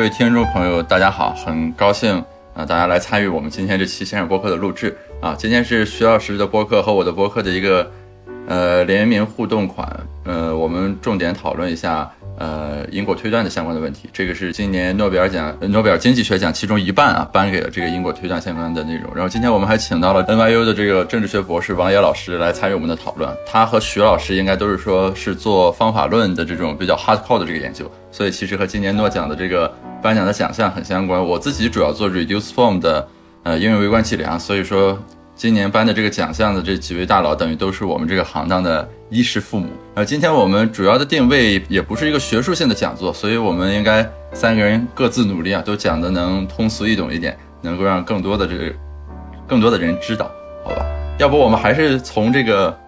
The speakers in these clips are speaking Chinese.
各位听众朋友，大家好，很高兴啊，大家来参与我们今天这期线上播客的录制啊。今天是徐老师的播客和我的播客的一个呃联名互动款，呃，我们重点讨论一下。呃，因果推断的相关的问题，这个是今年诺贝尔奖、诺贝尔经济学奖其中一半啊，颁给了这个因果推断相关的内容。然后今天我们还请到了 NYU 的这个政治学博士王野老师来参与我们的讨论。他和徐老师应该都是说是做方法论的这种比较 hardcore 的这个研究，所以其实和今年诺奖的这个颁奖的奖项很相关。我自己主要做 reduce form 的呃应用微观计量，所以说。今年颁的这个奖项的这几位大佬，等于都是我们这个行当的衣食父母。呃，今天我们主要的定位也不是一个学术性的讲座，所以我们应该三个人各自努力啊，都讲的能通俗易懂一点，能够让更多的这个更多的人知道，好吧？要不我们还是从这个，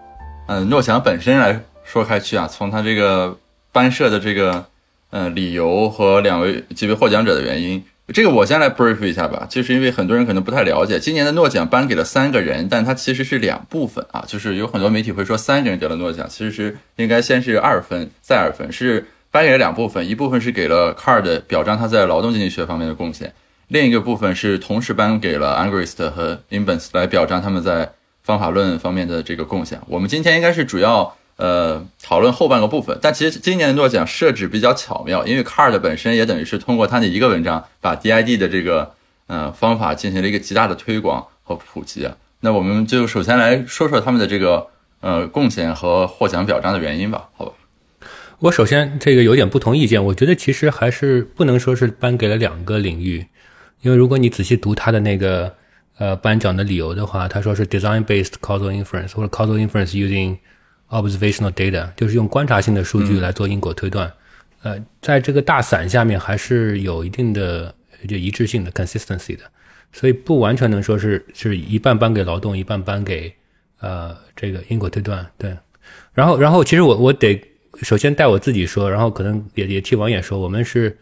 嗯，诺奖本身来说开去啊，从他这个颁设的这个，嗯，理由和两位几位获奖者的原因。这个我先来 brief 一下吧，就是因为很多人可能不太了解，今年的诺奖颁给了三个人，但它其实是两部分啊，就是有很多媒体会说三个人得了诺奖，其实是应该先是二分再二分，是颁给了两部分，一部分是给了 Card 表彰他在劳动经济学方面的贡献，另一个部分是同时颁给了 Angrist 和 Imbens 来表彰他们在方法论方面的这个贡献。我们今天应该是主要。呃，讨论后半个部分，但其实今年诺奖设置比较巧妙，因为 Card 本身也等于是通过他的一个文章，把 DID 的这个呃方法进行了一个极大的推广和普及。那我们就首先来说说他们的这个呃贡献和获奖表彰的原因吧，好吧？我首先这个有点不同意见，我觉得其实还是不能说是颁给了两个领域，因为如果你仔细读他的那个呃颁奖的理由的话，他说是 design-based causal inference 或者 causal inference using Observational data 就是用观察性的数据来做因果推断，呃，在这个大伞下面还是有一定的就一致性的 consistency 的，所以不完全能说是是一半颁给劳动，一半颁给呃这个因果推断。对，然后然后其实我我得首先带我自己说，然后可能也也替王野说，我们是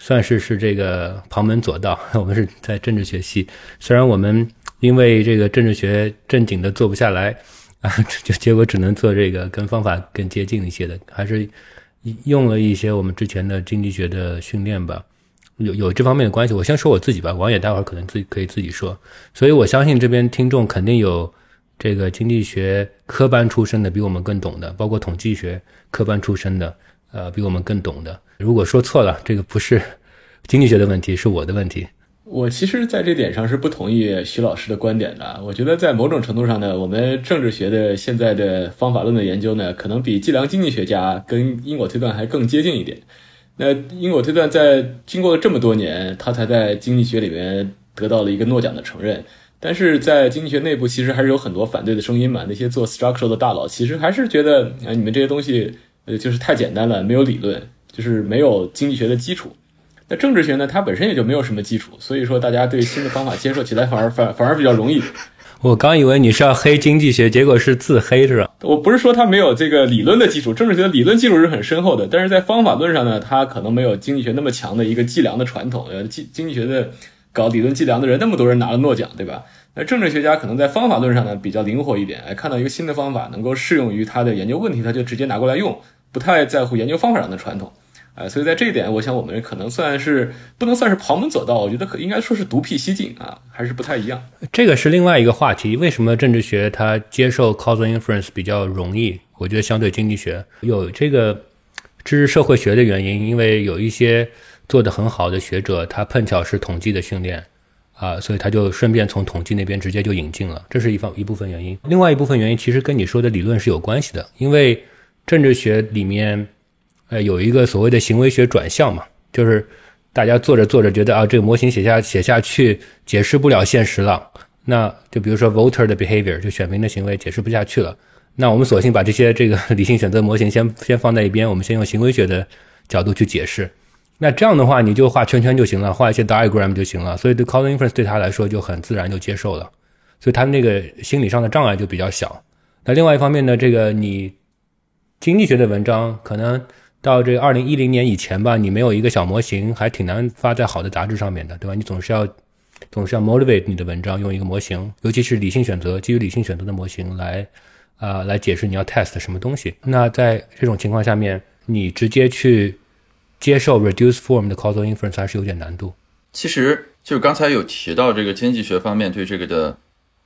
算是是这个旁门左道，我们是在政治学系，虽然我们因为这个政治学正经的做不下来。啊，就结果只能做这个跟方法更接近一些的，还是用了一些我们之前的经济学的训练吧，有有这方面的关系。我先说我自己吧，王野待会儿可能自己可以自己说。所以我相信这边听众肯定有这个经济学科班出身的比我们更懂的，包括统计学科班出身的，呃，比我们更懂的。如果说错了，这个不是经济学的问题，是我的问题。我其实在这点上是不同意徐老师的观点的。我觉得在某种程度上呢，我们政治学的现在的方法论的研究呢，可能比计量经济学家跟因果推断还更接近一点。那因果推断在经过了这么多年，它才在经济学里面得到了一个诺奖的承认。但是在经济学内部，其实还是有很多反对的声音嘛。那些做 structural 的大佬，其实还是觉得啊，你们这些东西呃就是太简单了，没有理论，就是没有经济学的基础。那政治学呢？它本身也就没有什么基础，所以说大家对新的方法接受起来反而反反而比较容易。我刚以为你是要黑经济学，结果是自黑是吧？我不是说它没有这个理论的基础，政治学的理论基础是很深厚的，但是在方法论上呢，它可能没有经济学那么强的一个计量的传统。呃，经经济学的搞理论计量的人那么多人拿了诺奖，对吧？那政治学家可能在方法论上呢比较灵活一点，哎，看到一个新的方法能够适用于他的研究问题，他就直接拿过来用，不太在乎研究方法上的传统。哎，所以在这一点，我想我们可能算是不能算是旁门左道，我觉得可应该说是独辟蹊径啊，还是不太一样。这个是另外一个话题，为什么政治学它接受 causal inference 比较容易？我觉得相对经济学有这个知识社会学的原因，因为有一些做得很好的学者，他碰巧是统计的训练啊，所以他就顺便从统计那边直接就引进了，这是一方一部分原因。另外一部分原因其实跟你说的理论是有关系的，因为政治学里面。呃，有一个所谓的行为学转向嘛，就是大家做着做着觉得啊，这个模型写下写下去解释不了现实了，那就比如说 voter 的 behavior，就选民的行为解释不下去了，那我们索性把这些这个 理性选择模型先先放在一边，我们先用行为学的角度去解释。那这样的话，你就画圈圈就行了，画一些 diagram 就行了。所以对 causal inference 对他来说就很自然就接受了，所以他那个心理上的障碍就比较小。那另外一方面呢，这个你经济学的文章可能。到这二零一零年以前吧，你没有一个小模型，还挺难发在好的杂志上面的，对吧？你总是要，总是要 motivate 你的文章用一个模型，尤其是理性选择，基于理性选择的模型来，啊，来解释你要 test 什么东西。那在这种情况下面，你直接去接受 reduced form 的 causal inference 还是有点难度。其实就是刚才有提到这个经济学方面对这个的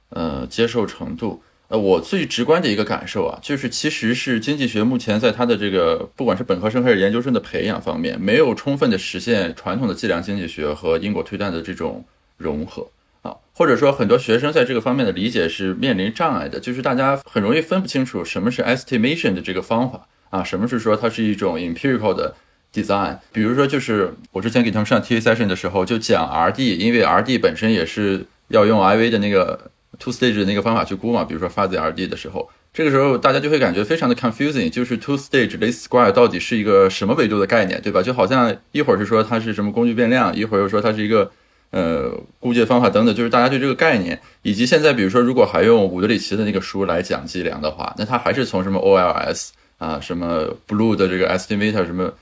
呃接受程度。呃，我最直观的一个感受啊，就是其实是经济学目前在它的这个不管是本科生还是研究生的培养方面，没有充分的实现传统的计量经济学和因果推断的这种融合啊，或者说很多学生在这个方面的理解是面临障碍的，就是大家很容易分不清楚什么是 estimation 的这个方法啊，什么是说它是一种 empirical 的 design。比如说，就是我之前给他们上 TA session 的时候就讲 RD，因为 RD 本身也是要用 IV 的那个。Two stage 的那个方法去估嘛，比如说 fuzzy RD 的时候，这个时候大家就会感觉非常的 confusing，就是 two stage least square 到底是一个什么维度的概念，对吧？就好像一会儿是说它是什么工具变量，一会儿又说它是一个呃估计方法等等，就是大家对这个概念，以及现在比如说如果还用伍德里奇的那个书来讲计量的话，那它还是从什么 OLS 啊，什么 blue 的这个 estimator 什么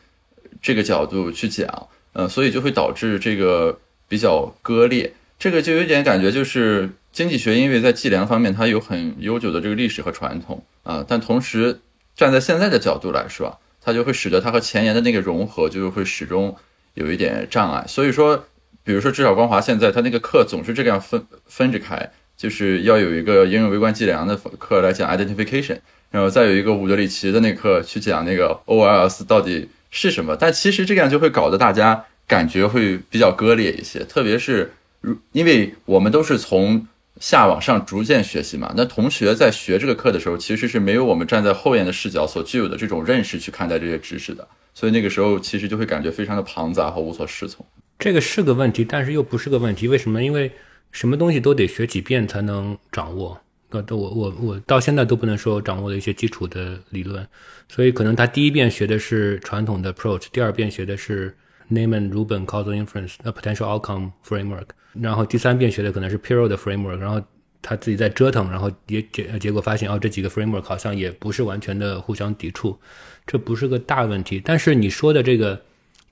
这个角度去讲，呃，所以就会导致这个比较割裂，这个就有点感觉就是。经济学因为在计量方面它有很悠久的这个历史和传统啊，但同时站在现在的角度来说，它就会使得它和前沿的那个融合就会始终有一点障碍。所以说，比如说至少光华现在他那个课总是这样分分着开，就是要有一个应用微观计量的课来讲 identification，然后再有一个伍德里奇的那课去讲那个 OLS 到底是什么。但其实这样就会搞得大家感觉会比较割裂一些，特别是如因为我们都是从下往上逐渐学习嘛，那同学在学这个课的时候，其实是没有我们站在后沿的视角所具有的这种认识去看待这些知识的，所以那个时候其实就会感觉非常的庞杂和无所适从。这个是个问题，但是又不是个问题，为什么？因为什么东西都得学几遍才能掌握。那都，我我我到现在都不能说掌握了一些基础的理论，所以可能他第一遍学的是传统的 approach，第二遍学的是 Neyman Rubin causal inference a potential outcome framework。然后第三遍学的可能是 Pirro 的 framework，然后他自己在折腾，然后也结结果发现哦，这几个 framework 好像也不是完全的互相抵触，这不是个大问题。但是你说的这个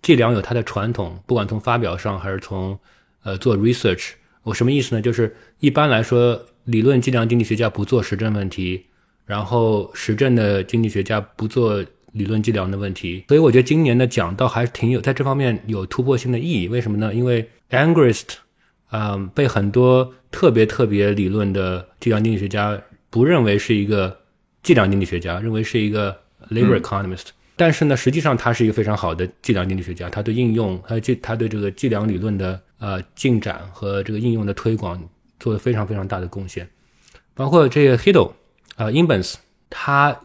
计量有它的传统，不管从发表上还是从呃做 research，我什么意思呢？就是一般来说，理论计量经济学家不做实证问题，然后实证的经济学家不做理论计量的问题。所以我觉得今年的讲倒还是挺有在这方面有突破性的意义。为什么呢？因为 Angrist。嗯，被很多特别特别理论的计量经济学家不认为是一个计量经济学家，认为是一个 labor economist。但是呢，实际上他是一个非常好的计量经济学家，他对应用，他计他对这个计量理论的呃进展和这个应用的推广做了非常非常大的贡献。包括这个 Hiddle 啊，Inbens，他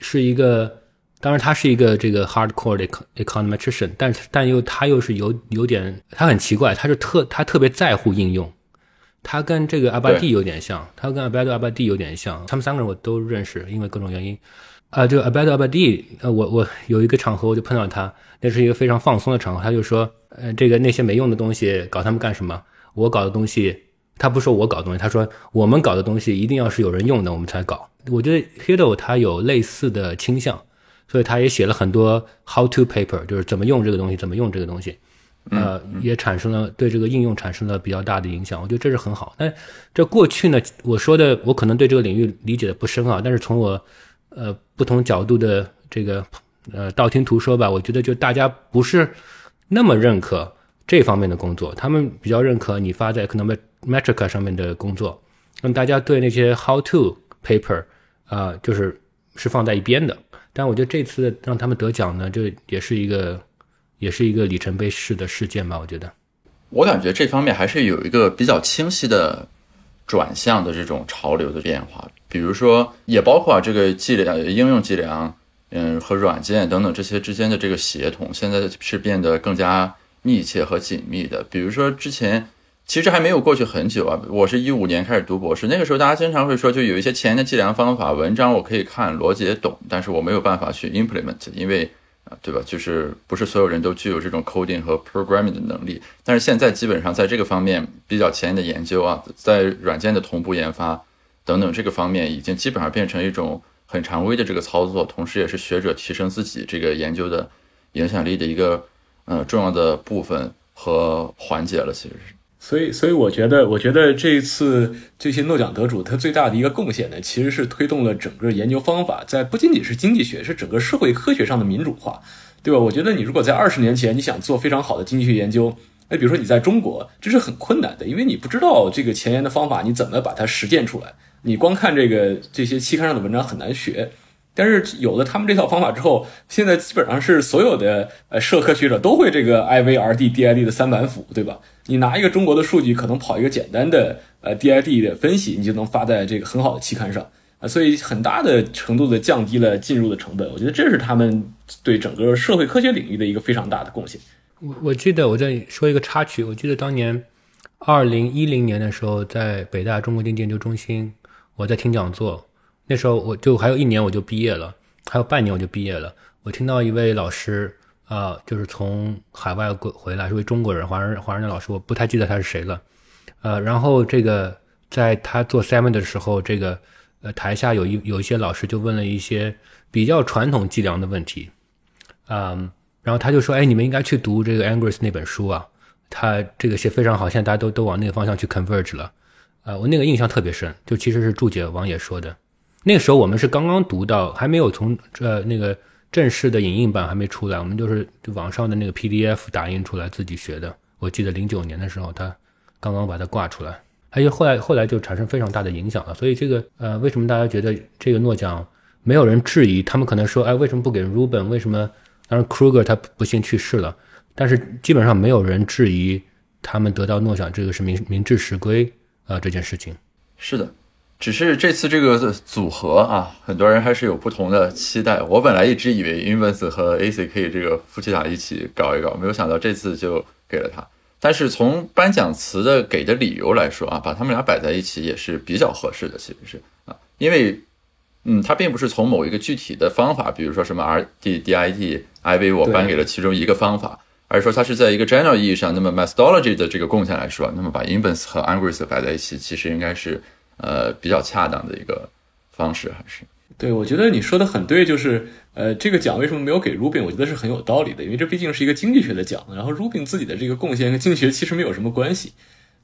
是一个。当然，他是一个这个 hardcore 的 econometrician，但是但又他又是有有点，他很奇怪，他是特他特别在乎应用，他跟这个阿巴蒂有点像，他跟阿巴多阿巴蒂有点像，他们三个人我都认识，因为各种原因。啊，这个阿巴多阿巴蒂，呃，我我有一个场合我就碰到他，那是一个非常放松的场合，他就说，呃，这个那些没用的东西搞他们干什么？我搞的东西，他不说我搞的东西，他说我们搞的东西一定要是有人用的，我们才搞。我觉得 Hiddo 他有类似的倾向。所以他也写了很多 how to paper，就是怎么用这个东西，怎么用这个东西，呃，也产生了对这个应用产生了比较大的影响。我觉得这是很好。但这过去呢，我说的我可能对这个领域理解的不深啊，但是从我呃不同角度的这个呃道听途说吧，我觉得就大家不是那么认可这方面的工作，他们比较认可你发在可能 metric 上面的工作。那么大家对那些 how to paper 啊，就是是放在一边的。但我觉得这次让他们得奖呢，这也是一个，也是一个里程碑式的事件吧。我觉得，我感觉这方面还是有一个比较清晰的转向的这种潮流的变化。比如说，也包括这个计量、应用计量，嗯，和软件等等这些之间的这个协同，现在是变得更加密切和紧密的。比如说之前。其实还没有过去很久啊，我是一五年开始读博士，那个时候大家经常会说，就有一些前沿的计量方法文章我可以看，逻辑也懂，但是我没有办法去 implement，因为啊，对吧？就是不是所有人都具有这种 coding 和 programming 的能力。但是现在基本上在这个方面比较前沿的研究啊，在软件的同步研发等等这个方面，已经基本上变成一种很常规的这个操作，同时也是学者提升自己这个研究的影响力的一个呃重要的部分和环节了，其实是。所以，所以我觉得，我觉得这一次这些诺奖得主他最大的一个贡献呢，其实是推动了整个研究方法在不仅仅是经济学，是整个社会科学上的民主化。对吧？我觉得你如果在二十年前你想做非常好的经济学研究，哎，比如说你在中国，这是很困难的，因为你不知道这个前沿的方法，你怎么把它实践出来？你光看这个这些期刊上的文章很难学。但是有了他们这套方法之后，现在基本上是所有的呃社科学者都会这个 I V R D D I D 的三板斧，对吧？你拿一个中国的数据，可能跑一个简单的呃 D I D 的分析，你就能发在这个很好的期刊上啊，所以很大的程度的降低了进入的成本。我觉得这是他们对整个社会科学领域的一个非常大的贡献。我我记得我在说一个插曲，我记得当年二零一零年的时候，在北大中国经济研究中心，我在听讲座。那时候我就还有一年我就毕业了，还有半年我就毕业了。我听到一位老师啊，就是从海外回回来，是位中国人，华人华人的老师，我不太记得他是谁了。呃，然后这个在他做 seven 的时候，这个呃台下有一有一些老师就问了一些比较传统计量的问题，嗯，然后他就说，哎，你们应该去读这个 Angus 那本书啊，他这个写非常好，现在大家都都往那个方向去 converge 了。呃，我那个印象特别深，就其实是注解王野说的。那个时候我们是刚刚读到，还没有从呃那个正式的影印版还没出来，我们就是网上的那个 PDF 打印出来自己学的。我记得零九年的时候，他刚刚把它挂出来，而且后来后来就产生非常大的影响了。所以这个呃，为什么大家觉得这个诺奖没有人质疑？他们可能说，哎，为什么不给 Ruben？为什么？当然 Kruger 他不幸去世了，但是基本上没有人质疑他们得到诺奖这个是名名至实归啊这件事情。是的。只是这次这个组合啊，很多人还是有不同的期待。我本来一直以为 Invens 和 ACK 这个夫妻俩一起搞一搞，没有想到这次就给了他。但是从颁奖词的给的理由来说啊，把他们俩摆在一起也是比较合适的，其实是啊，因为嗯，他并不是从某一个具体的方法，比如说什么 RDDIT、IV，我颁给了其中一个方法，而是说他是在一个 general 意义上，那么 methodology 的这个贡献来说，那么把 Invens 和 Angris 摆在一起，其实应该是。呃，比较恰当的一个方式还是对，我觉得你说的很对，就是呃，这个奖为什么没有给 Rubin？我觉得是很有道理的，因为这毕竟是一个经济学的奖，然后 Rubin 自己的这个贡献跟经济学其实没有什么关系。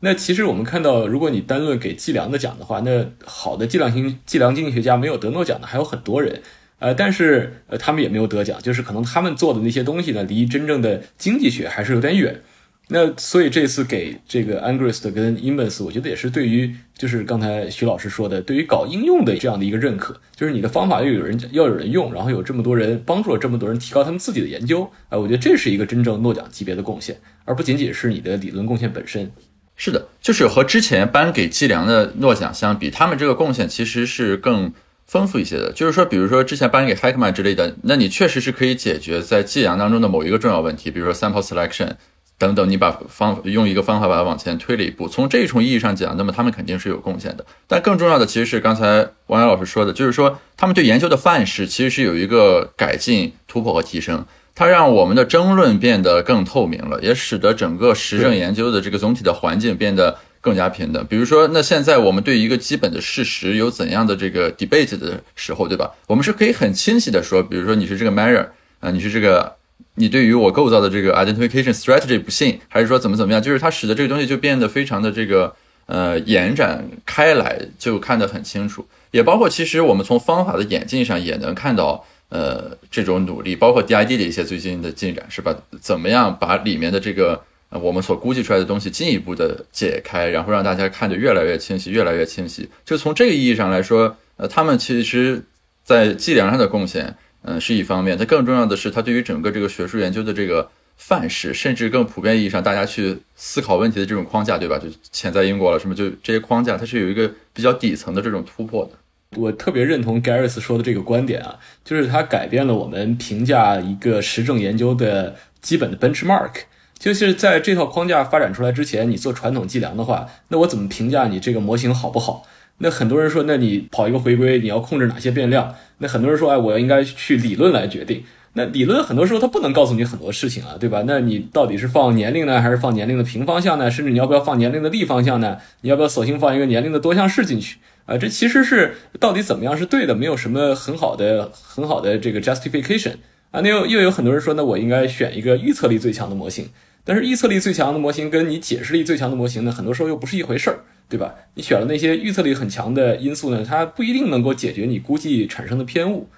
那其实我们看到，如果你单论给计量的奖的话，那好的计量型计量经济学家没有得诺奖的还有很多人，呃，但是呃，他们也没有得奖，就是可能他们做的那些东西呢，离真正的经济学还是有点远。那所以这次给这个 Angrist 跟 Invens，我觉得也是对于就是刚才徐老师说的，对于搞应用的这样的一个认可，就是你的方法又有人要有人用，然后有这么多人帮助了这么多人提高他们自己的研究，啊，我觉得这是一个真正诺奖级别的贡献，而不仅仅是你的理论贡献本身。是的，就是和之前颁给计量的诺奖相比，他们这个贡献其实是更丰富一些的。就是说，比如说之前颁给 Heckman 之类的，那你确实是可以解决在计量当中的某一个重要问题，比如说 sample selection。等等，你把方用一个方法把它往前推了一步。从这一重意义上讲，那么他们肯定是有贡献的。但更重要的其实是刚才王岩老师说的，就是说他们对研究的范式其实是有一个改进、突破和提升。它让我们的争论变得更透明了，也使得整个实证研究的这个总体的环境变得更加平等。比如说，那现在我们对一个基本的事实有怎样的这个 debate 的时候，对吧？我们是可以很清晰的说，比如说你是这个 measure 啊，你是这个。你对于我构造的这个 identification strategy 不信，还是说怎么怎么样？就是它使得这个东西就变得非常的这个呃延展开来，就看得很清楚。也包括其实我们从方法的演进上也能看到呃这种努力，包括 DID 的一些最近的进展，是吧？怎么样把里面的这个我们所估计出来的东西进一步的解开，然后让大家看得越来越清晰，越来越清晰。就从这个意义上来说，呃，他们其实在计量上的贡献。嗯，是一方面，它更重要的是，它对于整个这个学术研究的这个范式，甚至更普遍意义上大家去思考问题的这种框架，对吧？就潜在因果了什么，就这些框架，它是有一个比较底层的这种突破的。我特别认同 Garris 说的这个观点啊，就是它改变了我们评价一个实证研究的基本的 benchmark。就是在这套框架发展出来之前，你做传统计量的话，那我怎么评价你这个模型好不好？那很多人说，那你跑一个回归，你要控制哪些变量？那很多人说，哎，我应该去理论来决定。那理论很多时候它不能告诉你很多事情啊，对吧？那你到底是放年龄呢，还是放年龄的平方向呢？甚至你要不要放年龄的立方向呢？你要不要索性放一个年龄的多项式进去？啊，这其实是到底怎么样是对的，没有什么很好的很好的这个 justification 啊。那又又有很多人说，那我应该选一个预测力最强的模型。但是预测力最强的模型跟你解释力最强的模型呢，很多时候又不是一回事儿。对吧？你选了那些预测力很强的因素呢，它不一定能够解决你估计产生的偏误。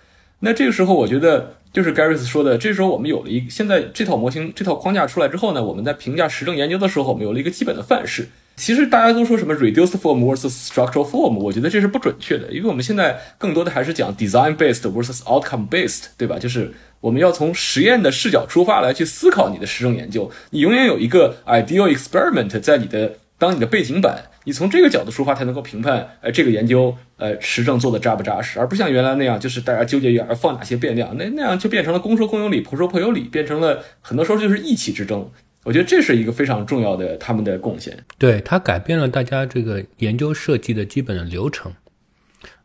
那这个时候，我觉得就是 Garris 说的，这时候我们有了一现在这套模型这套框架出来之后呢，我们在评价实证研究的时候，我们有了一个基本的范式。其实大家都说什么 reduced form versus structural form，我觉得这是不准确的，因为我们现在更多的还是讲 design based versus outcome based，对吧？就是我们要从实验的视角出发来去思考你的实证研究，你永远有一个 ideal experiment 在你的当你的背景板，你从这个角度出发才能够评判，呃，这个研究呃实证做的扎不扎实，而不像原来那样，就是大家纠结于要放哪些变量，那那样就变成了公说公有理，婆说婆有理，变成了很多时候就是意气之争。我觉得这是一个非常重要的他们的贡献。对，它改变了大家这个研究设计的基本的流程，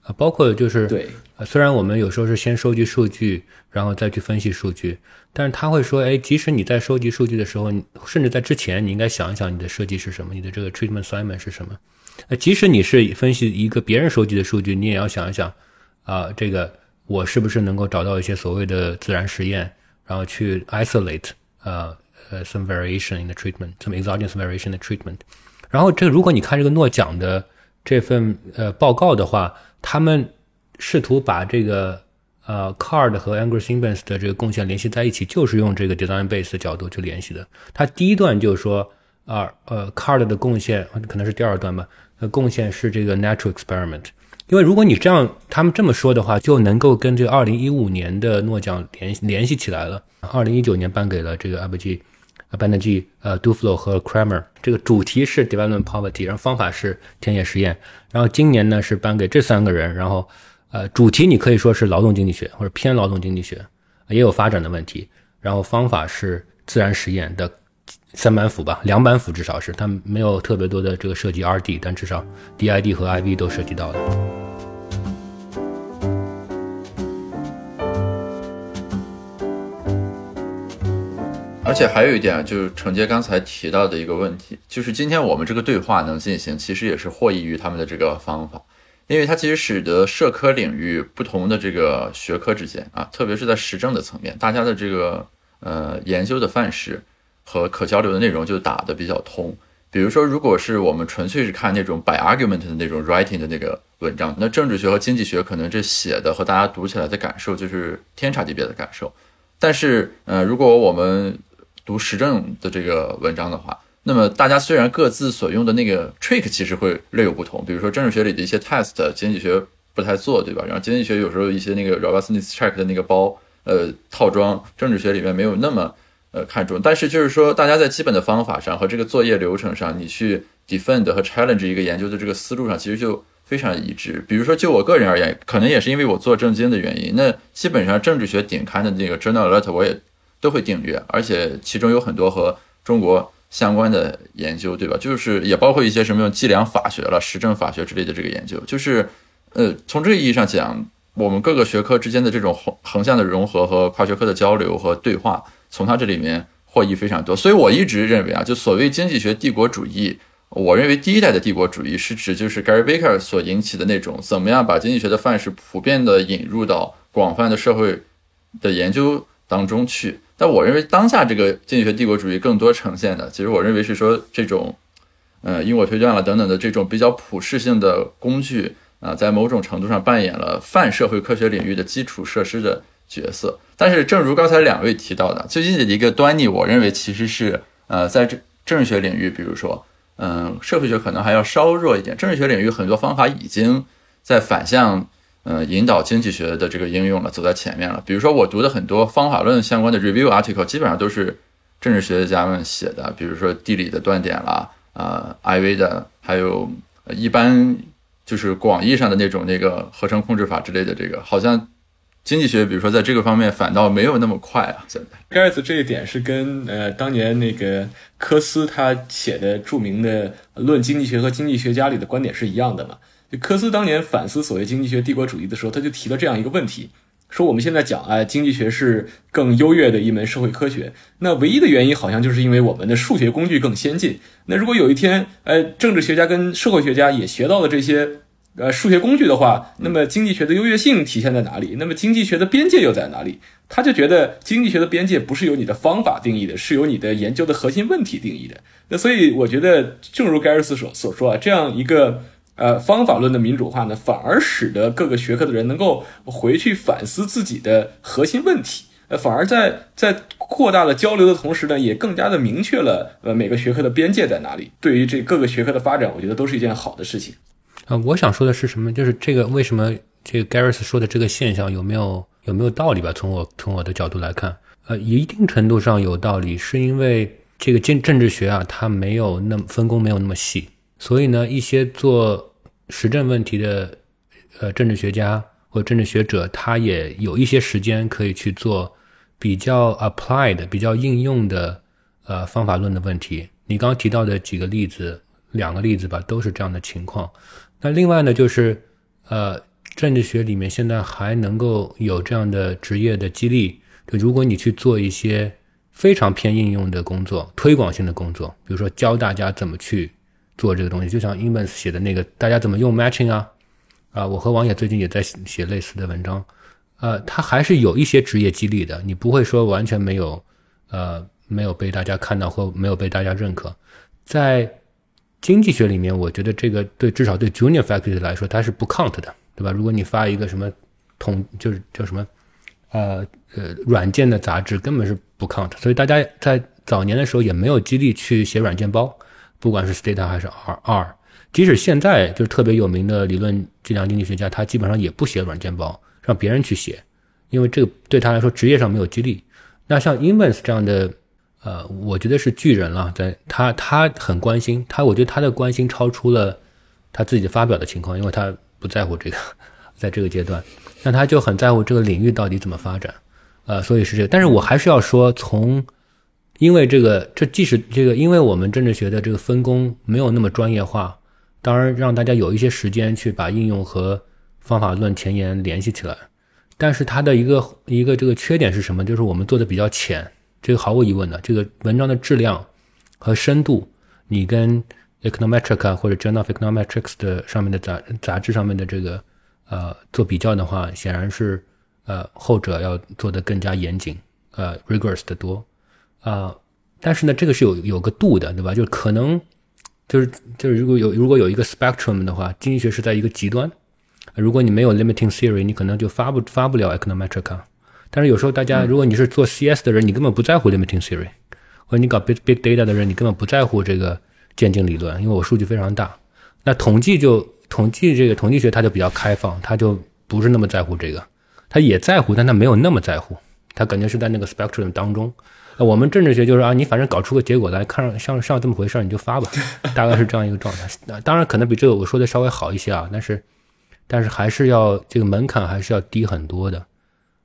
啊，包括就是对，虽然我们有时候是先收集数据，然后再去分析数据，但是他会说，哎，即使你在收集数据的时候，甚至在之前，你应该想一想你的设计是什么，你的这个 treatment assignment 是什么。呃，即使你是分析一个别人收集的数据，你也要想一想，啊，这个我是不是能够找到一些所谓的自然实验，然后去 isolate，呃。呃，some variation in the treatment，some exogenous variation in the treatment。然后这，如果你看这个诺奖的这份呃报告的话，他们试图把这个呃 Card 和 Angry Siemens 的这个贡献联系在一起，就是用这个 design base 的角度去联系的。他第一段就说啊，呃，Card 的贡献可能是第二段吧，呃，贡献是这个 natural experiment。因为如果你这样他们这么说的话，就能够跟这个二零一五年的诺奖联联系起来了。二零一九年颁给了这个 a b g b a n g 呃，Duflo 和 Kramer，这个主题是 Development Poverty，然后方法是田野实验，然后今年呢是颁给这三个人，然后呃，主题你可以说是劳动经济学或者偏劳动经济学，也有发展的问题，然后方法是自然实验的三板斧吧，两板斧至少是，它没有特别多的这个涉及 RD，但至少 DID 和 IB 都涉及到的。而且还有一点啊，就是承接刚才提到的一个问题，就是今天我们这个对话能进行，其实也是获益于他们的这个方法，因为它其实使得社科领域不同的这个学科之间啊，特别是在实证的层面，大家的这个呃研究的范式和可交流的内容就打得比较通。比如说，如果是我们纯粹是看那种 by argument 的那种 writing 的那个文章，那政治学和经济学可能这写的和大家读起来的感受就是天差地别的感受。但是呃，如果我们读实证的这个文章的话，那么大家虽然各自所用的那个 trick 其实会略有不同，比如说政治学里的一些 test，经济学不太做，对吧？然后经济学有时候一些那个 robustness check 的那个包，呃，套装，政治学里面没有那么呃看重。但是就是说，大家在基本的方法上和这个作业流程上，你去 defend 和 challenge 一个研究的这个思路上，其实就非常一致。比如说，就我个人而言，可能也是因为我做政经的原因，那基本上政治学顶刊的那个 journal alert 我也。都会订阅，而且其中有很多和中国相关的研究，对吧？就是也包括一些什么用计量法学了、实证法学之类的这个研究。就是，呃，从这个意义上讲，我们各个学科之间的这种横横向的融合和跨学科的交流和对话，从它这里面获益非常多。所以我一直认为啊，就所谓经济学帝国主义，我认为第一代的帝国主义是指就是 Gary Baker 所引起的那种怎么样把经济学的范式普遍的引入到广泛的社会的研究当中去。但我认为当下这个经济学帝国主义更多呈现的，其实我认为是说这种，呃，因果推断了等等的这种比较普适性的工具啊，在某种程度上扮演了泛社会科学领域的基础设施的角色。但是，正如刚才两位提到的，最近的一个端倪，我认为其实是，呃，在政政治学领域，比如说，嗯，社会学可能还要稍弱一点。政治学领域很多方法已经在反向。嗯，引导经济学的这个应用了，走在前面了。比如说，我读的很多方法论相关的 review article，基本上都是政治学家们写的。比如说地理的断点啦，啊，IV 的，还有一般就是广义上的那种那个合成控制法之类的。这个好像经济学，比如说在这个方面反倒没有那么快啊。现在盖茨这一点是跟呃当年那个科斯他写的著名的《论经济学和经济学家》里的观点是一样的嘛？科斯当年反思所谓经济学帝国主义的时候，他就提了这样一个问题：说我们现在讲，哎，经济学是更优越的一门社会科学，那唯一的原因好像就是因为我们的数学工具更先进。那如果有一天，呃，政治学家跟社会学家也学到了这些，呃，数学工具的话，那么经济学的优越性体现在哪里？那么经济学的边界又在哪里？他就觉得经济学的边界不是由你的方法定义的，是由你的研究的核心问题定义的。那所以我觉得，正如盖尔斯所所说啊，这样一个。呃，方法论的民主化呢，反而使得各个学科的人能够回去反思自己的核心问题。呃，反而在在扩大了交流的同时呢，也更加的明确了呃每个学科的边界在哪里。对于这各个学科的发展，我觉得都是一件好的事情。啊，我想说的是什么？就是这个为什么这个 Garris 说的这个现象有没有有没有道理吧？从我从我的角度来看，呃，一定程度上有道理，是因为这个政政治学啊，它没有那么分工没有那么细，所以呢，一些做实证问题的呃政治学家或政治学者，他也有一些时间可以去做比较 applied、比较应用的呃方法论的问题。你刚刚提到的几个例子，两个例子吧，都是这样的情况。那另外呢，就是呃，政治学里面现在还能够有这样的职业的激励，就如果你去做一些非常偏应用的工作、推广性的工作，比如说教大家怎么去做这个东西，就像 Evans 写的那个，大家怎么用 Matching 啊，啊，我和王野最近也在写类似的文章，呃，它还是有一些职业激励的，你不会说完全没有，呃，没有被大家看到或没有被大家认可，在。经济学里面，我觉得这个对至少对 junior faculty 来说，它是不 count 的，对吧？如果你发一个什么统，就是叫什么，呃呃，软件的杂志，根本是不 count。所以大家在早年的时候也没有激励去写软件包，不管是 Stata 还是 R R。即使现在就是特别有名的理论计量经济学家，他基本上也不写软件包，让别人去写，因为这个对他来说职业上没有激励。那像 i n v e n s 这样的。呃，我觉得是巨人了，在他他很关心他，我觉得他的关心超出了他自己发表的情况，因为他不在乎这个，在这个阶段，那他就很在乎这个领域到底怎么发展，呃，所以是这个。但是我还是要说，从因为这个，这即使这个，因为我们政治学的这个分工没有那么专业化，当然让大家有一些时间去把应用和方法论前沿联系起来，但是它的一个一个这个缺点是什么？就是我们做的比较浅。这个毫无疑问的，这个文章的质量和深度，你跟 Econometric 或者 Journal of Econometrics 的上面的杂杂志上面的这个呃做比较的话，显然是呃后者要做的更加严谨，呃 rigorous 的多啊。但是呢，这个是有有个度的，对吧？就可能就是就是如果有如果有一个 spectrum 的话，经济学是在一个极端，如果你没有 limiting theory，你可能就发不发不了 Econometric。但是有时候大家，如果你是做 CS 的人，你根本不在乎 limiting theory，或者你搞 big big data 的人，你根本不在乎这个渐进理论，因为我数据非常大。那统计就统计这个统计学，它就比较开放，它就不是那么在乎这个，它也在乎，但它没有那么在乎，它感觉是在那个 spectrum 当中。那我们政治学就是啊，你反正搞出个结果来看上像像这么回事儿，你就发吧，大概是这样一个状态。那当然可能比这个我说的稍微好一些啊，但是但是还是要这个门槛还是要低很多的。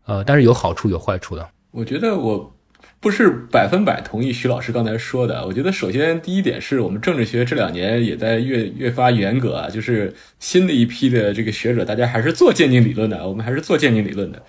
呃，但是有好处有坏处的。我觉得我不是百分百同意徐老师刚才说的。我觉得首先第一点是我们政治学这两年也在越越发严格啊，就是新的一批的这个学者，大家还是做渐进理论的，我们还是做渐进理论的。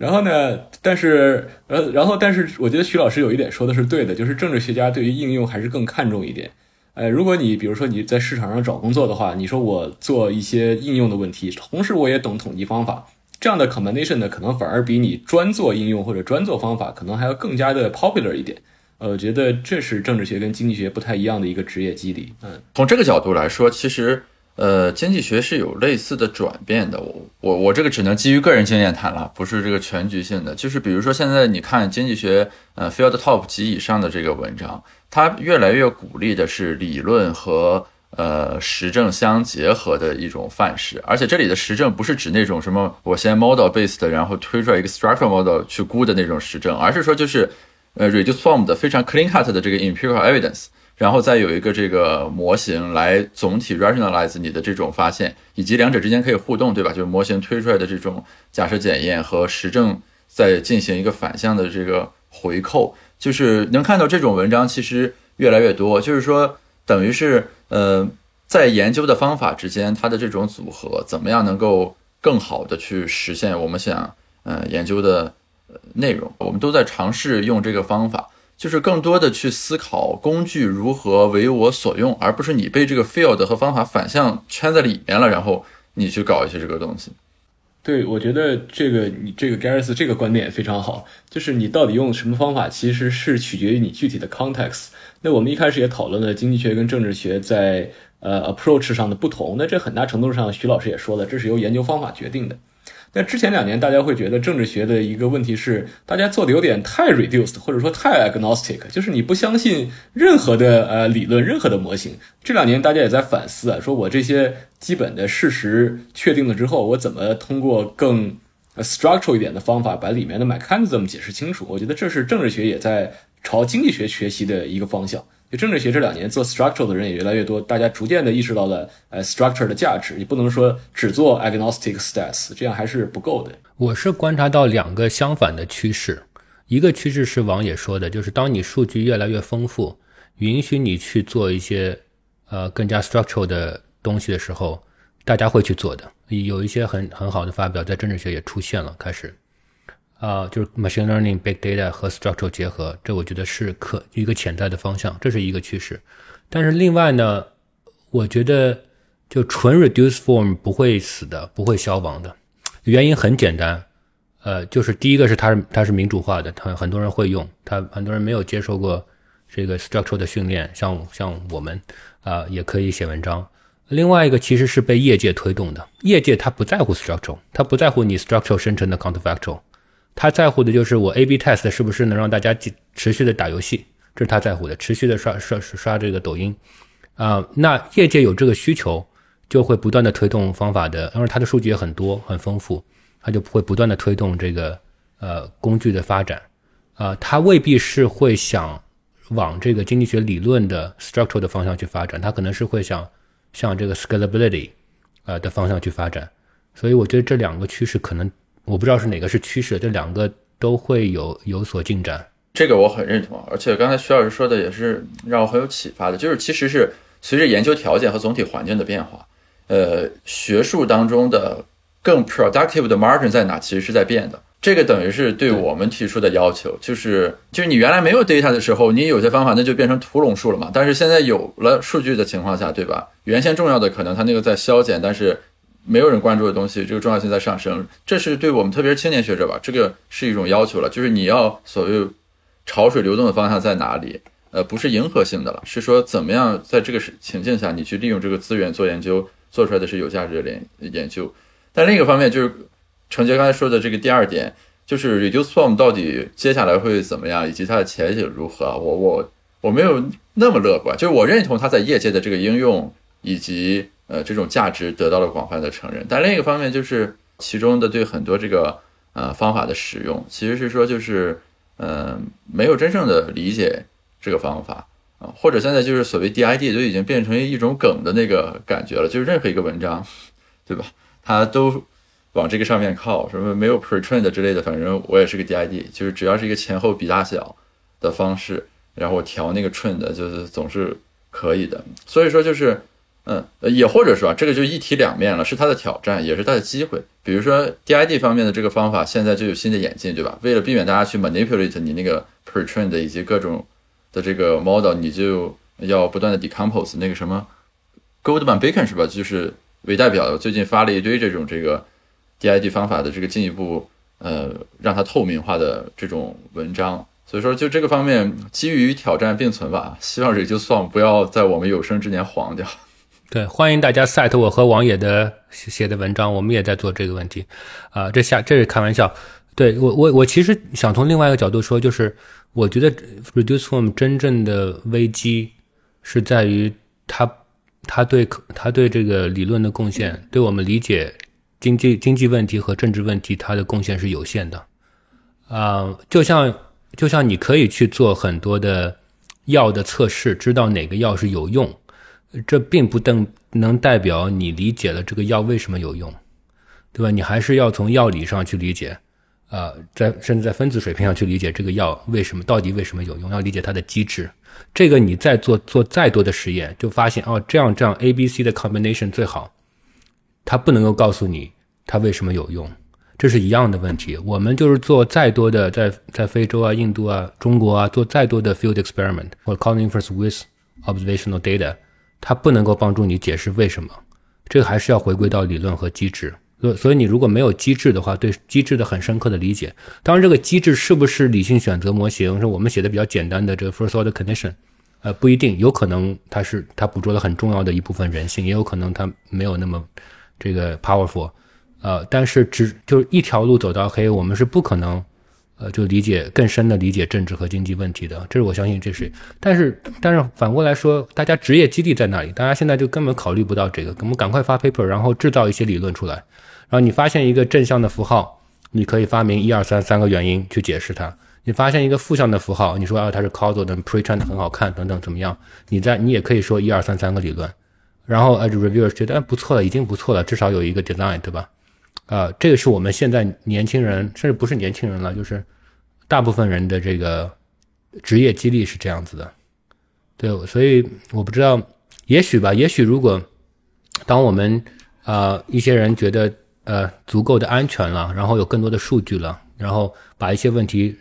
然后呢，但是呃，然后但是我觉得徐老师有一点说的是对的，就是政治学家对于应用还是更看重一点。呃，如果你比如说你在市场上找工作的话，你说我做一些应用的问题，同时我也懂统计方法。这样的 combination 呢，可能反而比你专做应用或者专做方法，可能还要更加的 popular 一点。呃，我觉得这是政治学跟经济学不太一样的一个职业机理。嗯，从这个角度来说，其实呃，经济学是有类似的转变的。我我我这个只能基于个人经验谈了，不是这个全局性的。就是比如说现在你看经济学呃 field top 及以上的这个文章，它越来越鼓励的是理论和。呃，实证相结合的一种范式，而且这里的实证不是指那种什么我先 model based，然后推出来一个 structural model 去估的那种实证，而是说就是呃 reduce form 的非常 clean cut 的这个 empirical evidence，然后再有一个这个模型来总体 rationalize 你的这种发现，以及两者之间可以互动，对吧？就是模型推出来的这种假设检验和实证再进行一个反向的这个回扣，就是能看到这种文章其实越来越多，就是说。等于是，呃，在研究的方法之间，它的这种组合，怎么样能够更好的去实现我们想，呃，研究的内容？我们都在尝试用这个方法，就是更多的去思考工具如何为我所用，而不是你被这个 field 和方法反向圈在里面了，然后你去搞一些这个东西。对，我觉得这个你这个 Garris 这个观点非常好，就是你到底用什么方法，其实是取决于你具体的 context。那我们一开始也讨论了经济学跟政治学在呃 approach 上的不同，那这很大程度上徐老师也说了，这是由研究方法决定的。但之前两年大家会觉得政治学的一个问题是，大家做的有点太 reduced，或者说太 agnostic，就是你不相信任何的呃理论、任何的模型。这两年大家也在反思啊，说我这些基本的事实确定了之后，我怎么通过更 structural 一点的方法把里面的 mechanism 解释清楚？我觉得这是政治学也在朝经济学学习的一个方向。就政治学这两年做 structural 的人也越来越多，大家逐渐的意识到了呃 structure 的价值，你不能说只做 agnostic stats，这样还是不够的。我是观察到两个相反的趋势，一个趋势是王也说的，就是当你数据越来越丰富，允许你去做一些呃更加 structural 的东西的时候，大家会去做的。有一些很很好的发表在政治学也出现了，开始。啊，就是 machine learning、big data 和 structural 结合，这我觉得是可一个潜在的方向，这是一个趋势。但是另外呢，我觉得就纯 reduce form 不会死的，不会消亡的。原因很简单，呃，就是第一个是它是它是民主化的，它很多人会用，它很多人没有接受过这个 structural 的训练，像像我们啊也可以写文章。另外一个其实是被业界推动的，业界它不在乎 structural，它不在乎你 structural 生成的 counterfactual。他在乎的就是我 A/B test 是不是能让大家持续的打游戏，这是他在乎的。持续的刷刷刷这个抖音，啊，那业界有这个需求，就会不断的推动方法的，因为它的数据也很多很丰富，它就会不断的推动这个呃工具的发展，啊，它未必是会想往这个经济学理论的 structural 的方向去发展，它可能是会想向这个 scalability 呃的方向去发展，所以我觉得这两个趋势可能。我不知道是哪个是趋势，这两个都会有有所进展。这个我很认同，而且刚才徐老师说的也是让我很有启发的，就是其实是随着研究条件和总体环境的变化，呃，学术当中的更 productive 的 margin 在哪，其实是在变的。这个等于是对我们提出的要求，就是就是你原来没有 data 的时候，你有些方法那就变成屠龙术了嘛。但是现在有了数据的情况下，对吧？原先重要的可能它那个在消减，但是。没有人关注的东西，这个重要性在上升，这是对我们特别是青年学者吧，这个是一种要求了，就是你要所谓潮水流动的方向在哪里？呃，不是迎合性的了，是说怎么样在这个情境下，你去利用这个资源做研究，做出来的是有价值的研研究。但另一个方面就是程杰刚才说的这个第二点，就是 reduce form 到底接下来会怎么样，以及它的前景如何？我我我没有那么乐观，就是我认同它在业界的这个应用以及。呃，这种价值得到了广泛的承认，但另一个方面就是其中的对很多这个呃方法的使用，其实是说就是嗯没有真正的理解这个方法啊，或者现在就是所谓 DID 都已经变成一种梗的那个感觉了，就是任何一个文章，对吧？它都往这个上面靠，什么没有 pre-trend 之类的，反正我也是个 DID，就是只要是一个前后比大小的方式，然后我调那个 train 的，就是总是可以的，所以说就是。嗯，也或者说啊，这个就一体两面了，是它的挑战，也是它的机会。比如说 DID 方面的这个方法，现在就有新的演进，对吧？为了避免大家去 manipulate 你那个 pretrained 以及各种的这个 model，你就要不断的 decompose 那个什么 Goldman Bacon 是吧？就是为代表最近发了一堆这种这个 DID 方法的这个进一步呃让它透明化的这种文章。所以说，就这个方面，机遇与挑战并存吧。希望 Reduce 不要在我们有生之年黄掉。对，欢迎大家 cite 我和王野的写的文章，我们也在做这个问题，啊，这下这是开玩笑。对我，我我其实想从另外一个角度说，就是我觉得 reduce form 真正的危机是在于它，它对它对这个理论的贡献，对我们理解经济经济问题和政治问题，它的贡献是有限的。啊，就像就像你可以去做很多的药的测试，知道哪个药是有用。这并不能能代表你理解了这个药为什么有用，对吧？你还是要从药理上去理解，啊，在甚至在分子水平上去理解这个药为什么到底为什么有用，要理解它的机制。这个你再做做再多的实验，就发现哦，这样这样 A、B、C 的 combination 最好，它不能够告诉你它为什么有用，这是一样的问题。我们就是做再多的在在非洲啊、印度啊、中国啊做再多的 field experiment 或 c o u n t inference with observational data。它不能够帮助你解释为什么，这个还是要回归到理论和机制。所所以你如果没有机制的话，对机制的很深刻的理解，当然这个机制是不是理性选择模型，是我们写的比较简单的这个 first order condition，呃，不一定，有可能它是它捕捉了很重要的一部分人性，也有可能它没有那么这个 powerful，呃，但是只就是一条路走到黑，我们是不可能。呃，就理解更深的理解政治和经济问题的，这是我相信这是。但是，但是反过来说，大家职业基地在那里，大家现在就根本考虑不到这个。我们赶快发 paper，然后制造一些理论出来。然后你发现一个正向的符号，你可以发明一二三三个原因去解释它。你发现一个负向的符号，你说啊它是 causal 的 pretrained 很好看等等怎么样？你在你也可以说一二三三个理论。然后呃 reviewer 觉得不错了，已经不错了，至少有一个 design，对吧？啊，这个是我们现在年轻人，甚至不是年轻人了，就是大部分人的这个职业激励是这样子的。对，所以我不知道，也许吧，也许如果当我们呃一些人觉得呃足够的安全了，然后有更多的数据了，然后把一些问题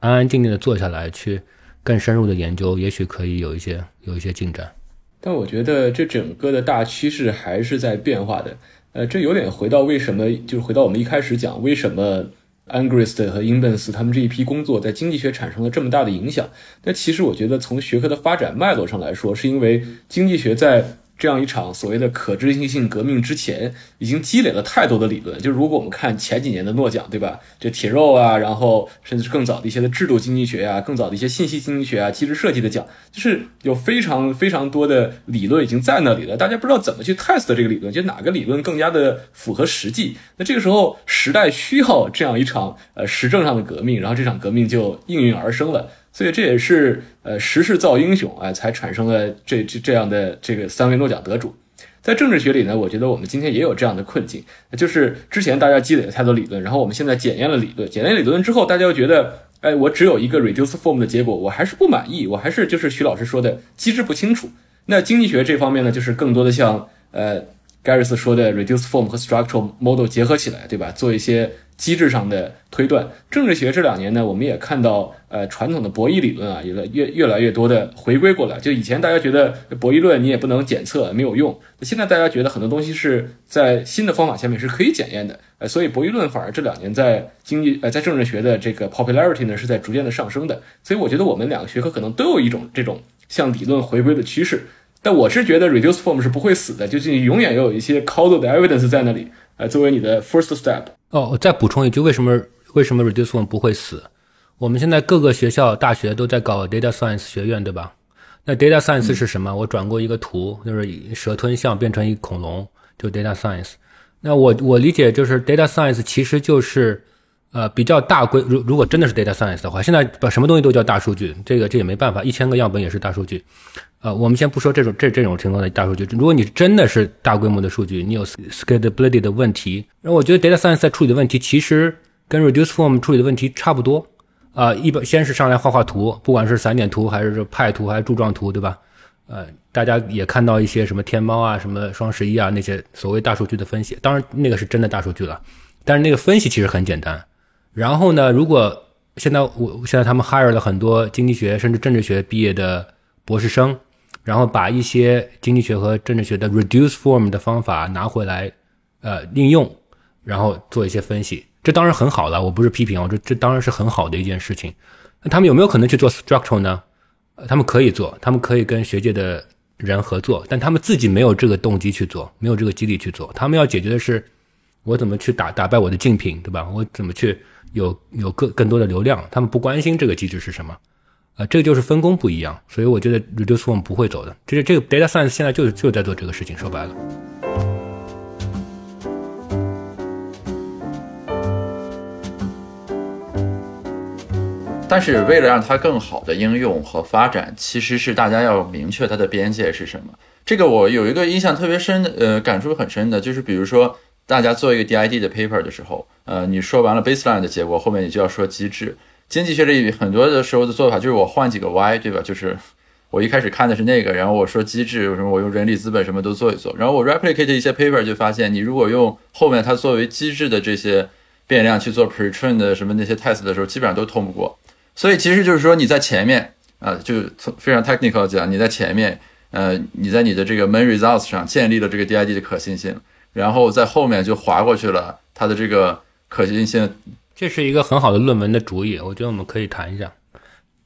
安安静静的做下来，去更深入的研究，也许可以有一些有一些进展。但我觉得这整个的大趋势还是在变化的。呃，这有点回到为什么，就是回到我们一开始讲，为什么 Angrist 和 i n b e n s 他们这一批工作在经济学产生了这么大的影响？那其实我觉得从学科的发展脉络上来说，是因为经济学在。这样一场所谓的可执行性革命之前，已经积累了太多的理论。就如果我们看前几年的诺奖，对吧？这铁肉啊，然后甚至更早的一些的制度经济学啊，更早的一些信息经济学啊，机制设计的奖，就是有非常非常多的理论已经在那里了。大家不知道怎么去 test 这个理论，就哪个理论更加的符合实际。那这个时候时代需要这样一场呃实证上的革命，然后这场革命就应运而生了。所以这也是呃时势造英雄啊，才产生了这这这样的这个三位诺奖得主。在政治学里呢，我觉得我们今天也有这样的困境，就是之前大家积累了太多理论，然后我们现在检验了理论，检验理论之后，大家又觉得，哎，我只有一个 reduce form 的结果，我还是不满意，我还是就是徐老师说的机制不清楚。那经济学这方面呢，就是更多的像呃。盖瑞斯说的 reduce form 和 structural model 结合起来，对吧？做一些机制上的推断。政治学这两年呢，我们也看到，呃，传统的博弈理论啊，有了越越来越多的回归过来。就以前大家觉得博弈论你也不能检测，没有用。那现在大家觉得很多东西是在新的方法下面是可以检验的。呃，所以博弈论反而这两年在经济呃在政治学的这个 popularity 呢是在逐渐的上升的。所以我觉得我们两个学科可能都有一种这种向理论回归的趋势。但我是觉得 reduce form 是不会死的，就是你永远要有一些 causal 的 evidence 在那里，呃，作为你的 first step。哦，我再补充一句，为什么为什么 reduce One 不会死？我们现在各个学校、大学都在搞 data science 学院，对吧？那 data science 是什么？我转过一个图，就是蛇吞象变成一恐龙，就 data science。那我我理解就是 data science 其实就是。呃，比较大规，如如果真的是 data science 的话，现在把什么东西都叫大数据，这个这也没办法，一千个样本也是大数据。呃，我们先不说这种这这种情况的大数据，如果你真的是大规模的数据，你有 scalability 的问题，那我觉得 data science 在处理的问题其实跟 reduce form 处理的问题差不多。啊，一般先是上来画画图，不管是散点图还是派图还是柱状图，对吧？呃，大家也看到一些什么天猫啊、什么双十一啊那些所谓大数据的分析，当然那个是真的大数据了，但是那个分析其实很简单。然后呢？如果现在我现在他们 hire 了很多经济学甚至政治学毕业的博士生，然后把一些经济学和政治学的 reduce form 的方法拿回来，呃，应用，然后做一些分析，这当然很好了。我不是批评我这这当然是很好的一件事情。那他们有没有可能去做 structural 呢？他们可以做，他们可以跟学界的人合作，但他们自己没有这个动机去做，没有这个激励去做。他们要解决的是，我怎么去打打败我的竞品，对吧？我怎么去？有有更更多的流量，他们不关心这个机制是什么，啊，这个就是分工不一样，所以我觉得 reduce form 不会走的，就是这个 data science 现在就就在做这个事情，说白了。但是为了让它更好的应用和发展，其实是大家要明确它的边界是什么。这个我有一个印象特别深的，呃，感触很深的，就是比如说。大家做一个 DID 的 paper 的时候，呃，你说完了 baseline 的结果，后面你就要说机制。经济学里很多的时候的做法就是我换几个 y，对吧？就是我一开始看的是那个，然后我说机制，什么我用人力资本什么都做一做，然后我 replicate 一些 paper 就发现，你如果用后面它作为机制的这些变量去做 pretrain 的什么那些 test 的时候，基本上都通不过。所以其实就是说你在前面啊，就非常 technical 讲，你在前面，呃，你在你的这个 main results 上建立了这个 DID 的可信性。然后在后面就划过去了，它的这个可信性，这是一个很好的论文的主意，我觉得我们可以谈一下，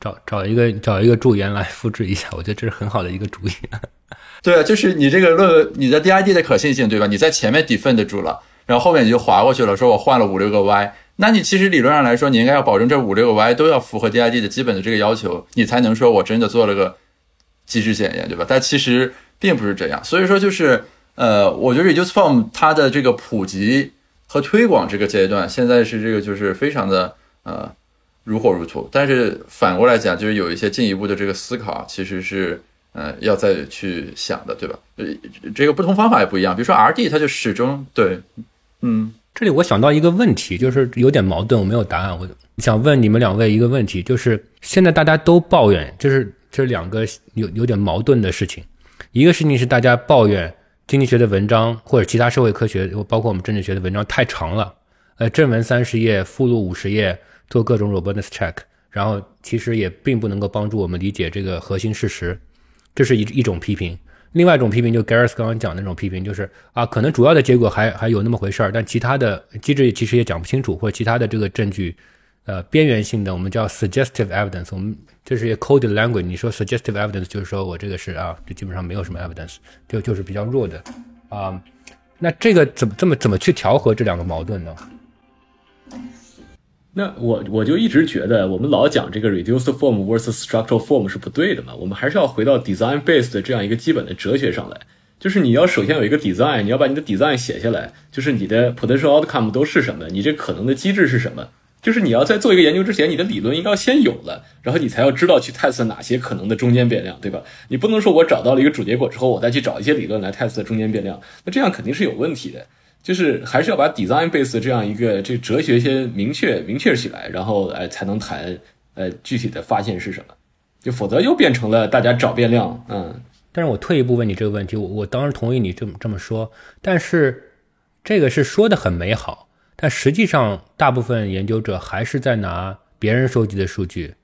找找一个找一个助研来复制一下，我觉得这是很好的一个主意。对啊，就是你这个论文，你的 DID 的可信性，对吧？你在前面 defend 住了，然后后面你就划过去了，说我换了五六个 Y，那你其实理论上来说，你应该要保证这五六个 Y 都要符合 DID 的基本的这个要求，你才能说我真的做了个机制检验，对吧？但其实并不是这样，所以说就是呃，我觉得 Reduce Form 它的这个普及和推广这个阶段，现在是这个就是非常的呃如火如荼，但是反过来讲，就是有一些进一步的这个思考，其实是。呃，要再去想的，对吧？呃，这个不同方法也不一样。比如说 R D，它就始终对，嗯，这里我想到一个问题，就是有点矛盾，我没有答案。我想问你们两位一个问题，就是现在大家都抱怨，就是这两个有有点矛盾的事情。一个事情是大家抱怨经济学的文章或者其他社会科学，包括我们政治学的文章太长了，呃，正文三十页，附录五十页，做各种 robustness check，然后其实也并不能够帮助我们理解这个核心事实。这是一一种批评，另外一种批评就 Gareth 刚刚讲的那种批评，就是啊，可能主要的结果还还有那么回事儿，但其他的机制其实也讲不清楚，或者其他的这个证据，呃，边缘性的，我们叫 suggestive evidence，我们这是一 coded language，你说 suggestive evidence 就是说我这个是啊，就基本上没有什么 evidence，就就是比较弱的啊，那这个怎么这么怎么去调和这两个矛盾呢？那我我就一直觉得，我们老讲这个 reduced form versus structural form 是不对的嘛。我们还是要回到 design based 这样一个基本的哲学上来，就是你要首先有一个 design，你要把你的 design 写下来，就是你的 potential outcome 都是什么，你这可能的机制是什么，就是你要在做一个研究之前，你的理论应该先有了，然后你才要知道去 test 哪些可能的中间变量，对吧？你不能说我找到了一个主结果之后，我再去找一些理论来 test 中间变量，那这样肯定是有问题的。就是还是要把 design base 这样一个这哲学先明确明确起来，然后哎才能谈呃具体的发现是什么，就否则又变成了大家找变量，嗯。但是我退一步问你这个问题，我我当然同意你这么这么说，但是这个是说的很美好，但实际上大部分研究者还是在拿别人收集的数据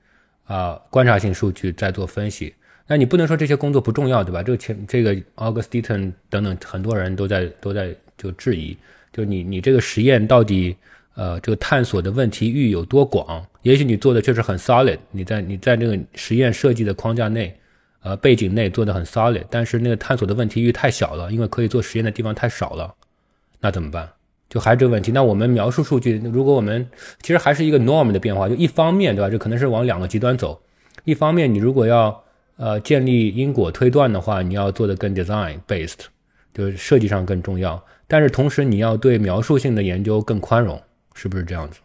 啊观察性数据在做分析，那你不能说这些工作不重要，对吧？这个前这个 Augustin 等等很多人都在都在。就质疑，就你你这个实验到底，呃，这个探索的问题域有多广？也许你做的确实很 solid，你在你在这个实验设计的框架内，呃，背景内做的很 solid，但是那个探索的问题域太小了，因为可以做实验的地方太少了，那怎么办？就还是这个问题。那我们描述数据，如果我们其实还是一个 norm 的变化，就一方面，对吧？这可能是往两个极端走。一方面，你如果要呃建立因果推断的话，你要做的更 design based，就是设计上更重要。但是同时，你要对描述性的研究更宽容，是不是这样子？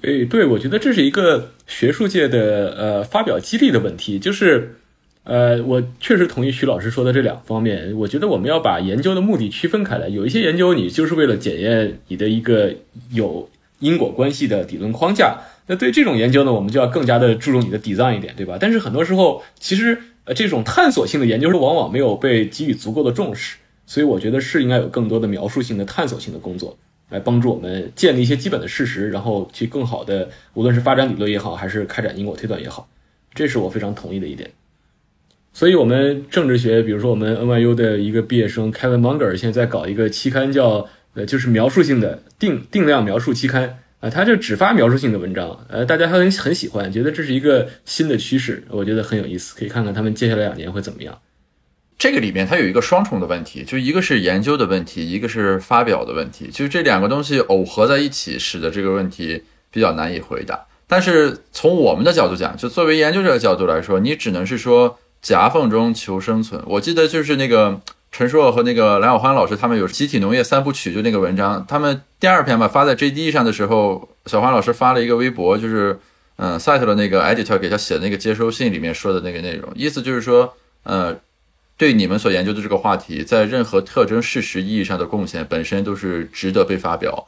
对对，我觉得这是一个学术界的呃发表激励的问题。就是，呃，我确实同意徐老师说的这两方面。我觉得我们要把研究的目的区分开来。有一些研究，你就是为了检验你的一个有因果关系的理论框架。那对这种研究呢，我们就要更加的注重你的 design 一点，对吧？但是很多时候，其实呃这种探索性的研究是往往没有被给予足够的重视。所以我觉得是应该有更多的描述性的、探索性的工作，来帮助我们建立一些基本的事实，然后去更好的，无论是发展理论也好，还是开展因果推断也好，这是我非常同意的一点。所以，我们政治学，比如说我们 NYU 的一个毕业生 Kevin Munger，现在在搞一个期刊，叫呃，就是描述性的定定量描述期刊啊，他就只发描述性的文章，呃，大家很很喜欢，觉得这是一个新的趋势，我觉得很有意思，可以看看他们接下来两年会怎么样。这个里面它有一个双重的问题，就一个是研究的问题，一个是发表的问题，就这两个东西耦合在一起，使得这个问题比较难以回答。但是从我们的角度讲，就作为研究者的角度来说，你只能是说夹缝中求生存。我记得就是那个陈硕和那个蓝小欢老师他们有集体农业三部曲，就那个文章，他们第二篇吧发在 JD 上的时候，小欢老师发了一个微博，就是嗯 sat 的那个 editor 给他写的那个接收信里面说的那个内容，意思就是说，呃。对你们所研究的这个话题，在任何特征事实意义上的贡献本身都是值得被发表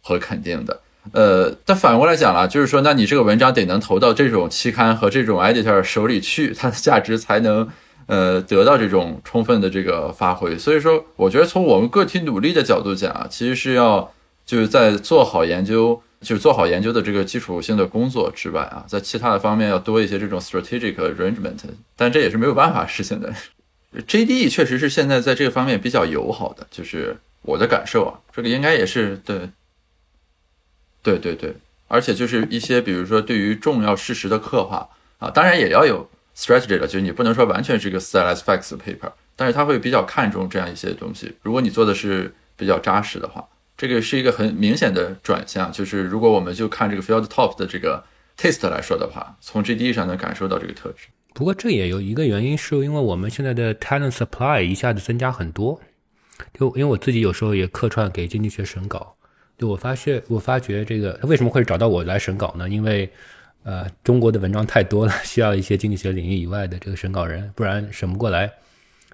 和肯定的。呃，但反过来讲了，就是说，那你这个文章得能投到这种期刊和这种 editor 手里去，它的价值才能呃得到这种充分的这个发挥。所以说，我觉得从我们个体努力的角度讲啊，其实是要就是在做好研究，就是做好研究的这个基础性的工作之外啊，在其他的方面要多一些这种 strategic arrangement。但这也是没有办法实现的。JDE 确实是现在在这个方面比较友好的，就是我的感受啊，这个应该也是对，对对对，而且就是一些比如说对于重要事实的刻画啊，当然也要有 strategy 了，就是你不能说完全是一个 stylized facts paper，但是他会比较看重这样一些东西。如果你做的是比较扎实的话，这个是一个很明显的转向。就是如果我们就看这个 Field Top 的这个 taste 来说的话，从 GD 上能感受到这个特质。不过这也有一个原因，是因为我们现在的 talent supply 一下子增加很多。就因为我自己有时候也客串给经济学审稿，就我发现我发觉这个为什么会找到我来审稿呢？因为呃中国的文章太多了，需要一些经济学领域以外的这个审稿人，不然审不过来。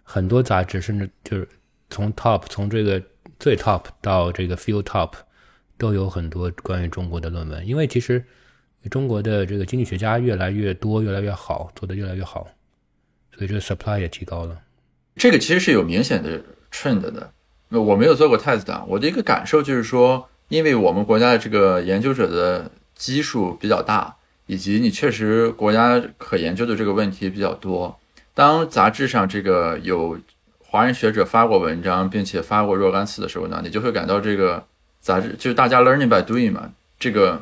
很多杂志甚至就是从 top 从这个最 top 到这个 field top 都有很多关于中国的论文，因为其实。中国的这个经济学家越来越多，越来越好，做得越来越好，所以这个 supply 也提高了。这个其实是有明显的 trend 的。那我没有做过 test，我的一个感受就是说，因为我们国家的这个研究者的基数比较大，以及你确实国家可研究的这个问题比较多。当杂志上这个有华人学者发过文章，并且发过若干次的时候呢，你就会感到这个杂志就是大家 learning by doing 嘛，这个。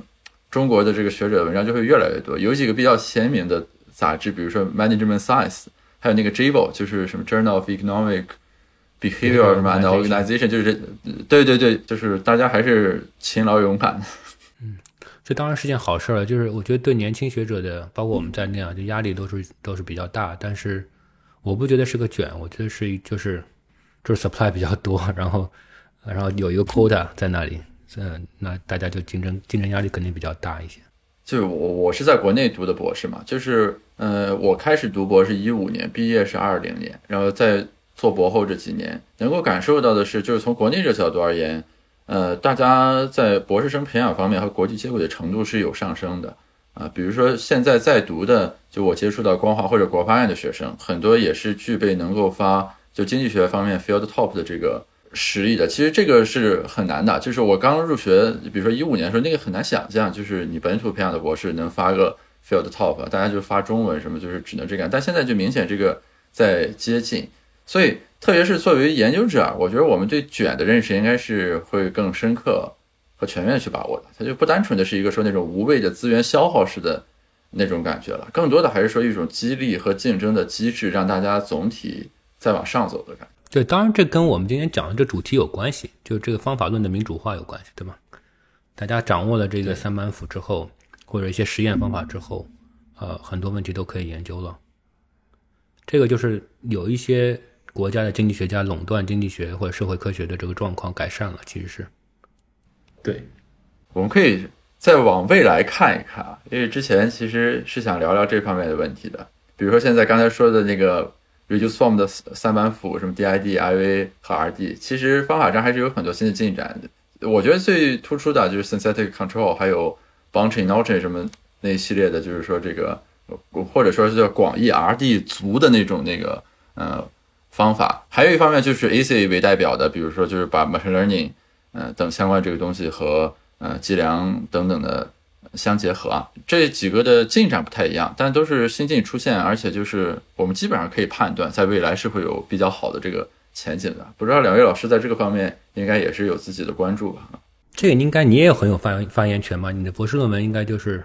中国的这个学者文章就会越来越多，有几个比较鲜明的杂志，比如说 Management Science，还有那个 JABO，就是什么 Journal of Economic Behavior 什么 and Organization，就是对对对，就是大家还是勤劳勇敢。嗯，这当然是件好事了。就是我觉得对年轻学者的，包括我们在内啊，就压力都是都是比较大。但是我不觉得是个卷，我觉得是就是就是 supply 比较多，然后然后有一个 quota 在那里。嗯，那大家就竞争竞争压力肯定比较大一些。就我我是在国内读的博士嘛，就是呃，我开始读博是一五年，毕业是二零年，然后在做博后这几年，能够感受到的是，就是从国内这角度而言，呃，大家在博士生培养方面和国际接轨的程度是有上升的啊。比如说现在在读的，就我接触到光华或者国发院的学生，很多也是具备能够发就经济学方面 field top 的这个。实力的，其实这个是很难的。就是我刚入学，比如说一五年的时候，那个很难想象，就是你本土培养的博士能发个 field top，大家就发中文什么，就是只能这样。但现在就明显这个在接近，所以特别是作为研究者，我觉得我们对卷的认识应该是会更深刻和全面去把握的。它就不单纯的是一个说那种无谓的资源消耗式的那种感觉了，更多的还是说一种激励和竞争的机制，让大家总体再往上走的感觉。对，当然这跟我们今天讲的这主题有关系，就这个方法论的民主化有关系，对吗？大家掌握了这个三板斧之后，或者一些实验方法之后，呃，很多问题都可以研究了。这个就是有一些国家的经济学家垄断经济学或者社会科学的这个状况改善了，其实是。对，我们可以再往未来看一看啊，因为之前其实是想聊聊这方面的问题的，比如说现在刚才说的那个。Reduce Form 的三板斧，什么 DID、IV 和 RD，其实方法上还是有很多新的进展的。我觉得最突出的就是 Synthetic Control，还有 Bunching、Notching 什么那一系列的，就是说这个或者说是叫广义 RD 足的那种那个呃方法。还有一方面就是 AC 为代表的，比如说就是把 Machine Learning 呃等相关这个东西和呃计量等等的。相结合啊，这几个的进展不太一样，但都是新近出现，而且就是我们基本上可以判断，在未来是会有比较好的这个前景的。不知道两位老师在这个方面应该也是有自己的关注吧？这个应该你也很有发发言权吧？你的博士论文应该就是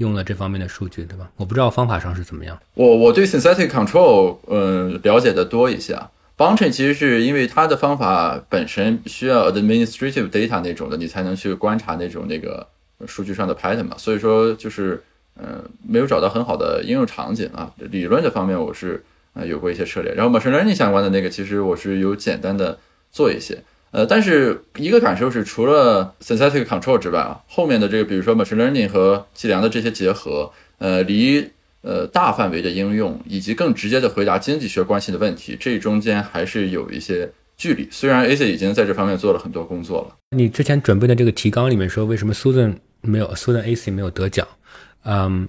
用了这方面的数据，对吧？我不知道方法上是怎么样。我我对 synthetic control 嗯了解的多一些啊，bunching 其实是因为它的方法本身需要 administrative data 那种的，你才能去观察那种那个。数据上的 pattern 嘛，所以说就是，呃，没有找到很好的应用场景啊。理论这方面我是呃有过一些涉猎，然后 machine learning 相关的那个，其实我是有简单的做一些，呃，但是一个感受是，除了 synthetic control 之外啊，后面的这个，比如说 machine learning 和计量的这些结合，呃，离呃大范围的应用以及更直接的回答经济学关系的问题，这中间还是有一些。距离虽然 AC 已经在这方面做了很多工作了。你之前准备的这个提纲里面说，为什么 Susan 没有 Susan AC 没有得奖？嗯，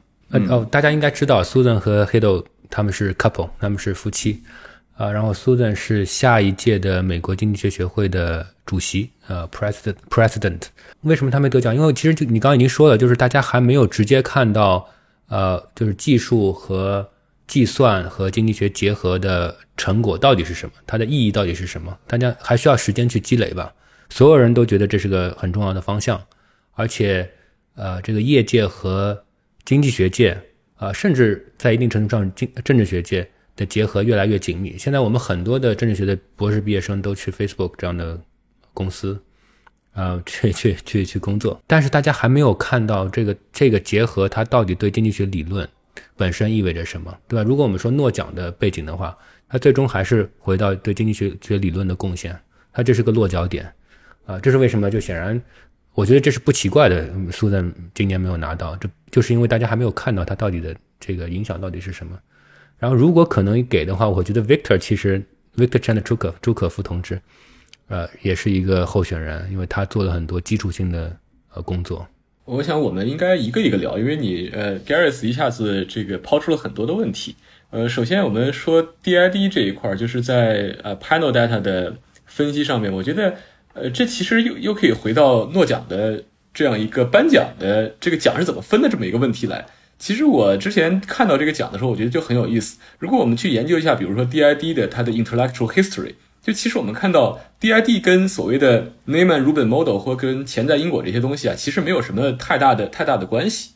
哦，大家应该知道 Susan 和 Hiddle 他们是 couple，他们是夫妻啊。然后 Susan 是下一届的美国经济学学会的主席，呃，president president。为什么他没得奖？因为其实就你刚刚已经说了，就是大家还没有直接看到，呃，就是技术和。计算和经济学结合的成果到底是什么？它的意义到底是什么？大家还需要时间去积累吧。所有人都觉得这是个很重要的方向，而且，呃，这个业界和经济学界，啊，甚至在一定程度上，经政治学界的结合越来越紧密。现在我们很多的政治学的博士毕业生都去 Facebook 这样的公司，呃，去去去去工作。但是大家还没有看到这个这个结合它到底对经济学理论本身意味着什么，对吧？如果我们说诺奖的背景的话，它最终还是回到对经济学学理论的贡献，它这是个落脚点，啊，这是为什么？就显然，我觉得这是不奇怪的。苏赞今年没有拿到，这就是因为大家还没有看到它到底的这个影响到底是什么。然后，如果可能给的话，我觉得 Victor 其实 Victor Chan 朱可朱可夫同志，呃，也是一个候选人，因为他做了很多基础性的呃工作。我想我们应该一个一个聊，因为你呃 Garris 一下子这个抛出了很多的问题。呃，首先我们说 DID 这一块，就是在呃 Panel Data 的分析上面，我觉得呃这其实又又可以回到诺奖的这样一个颁奖的这个奖是怎么分的这么一个问题来。其实我之前看到这个奖的时候，我觉得就很有意思。如果我们去研究一下，比如说 DID 的它的 intellectual history，就其实我们看到 DID 跟所谓的 Neyman-Rubin model 或跟潜在因果这些东西啊，其实没有什么太大的太大的关系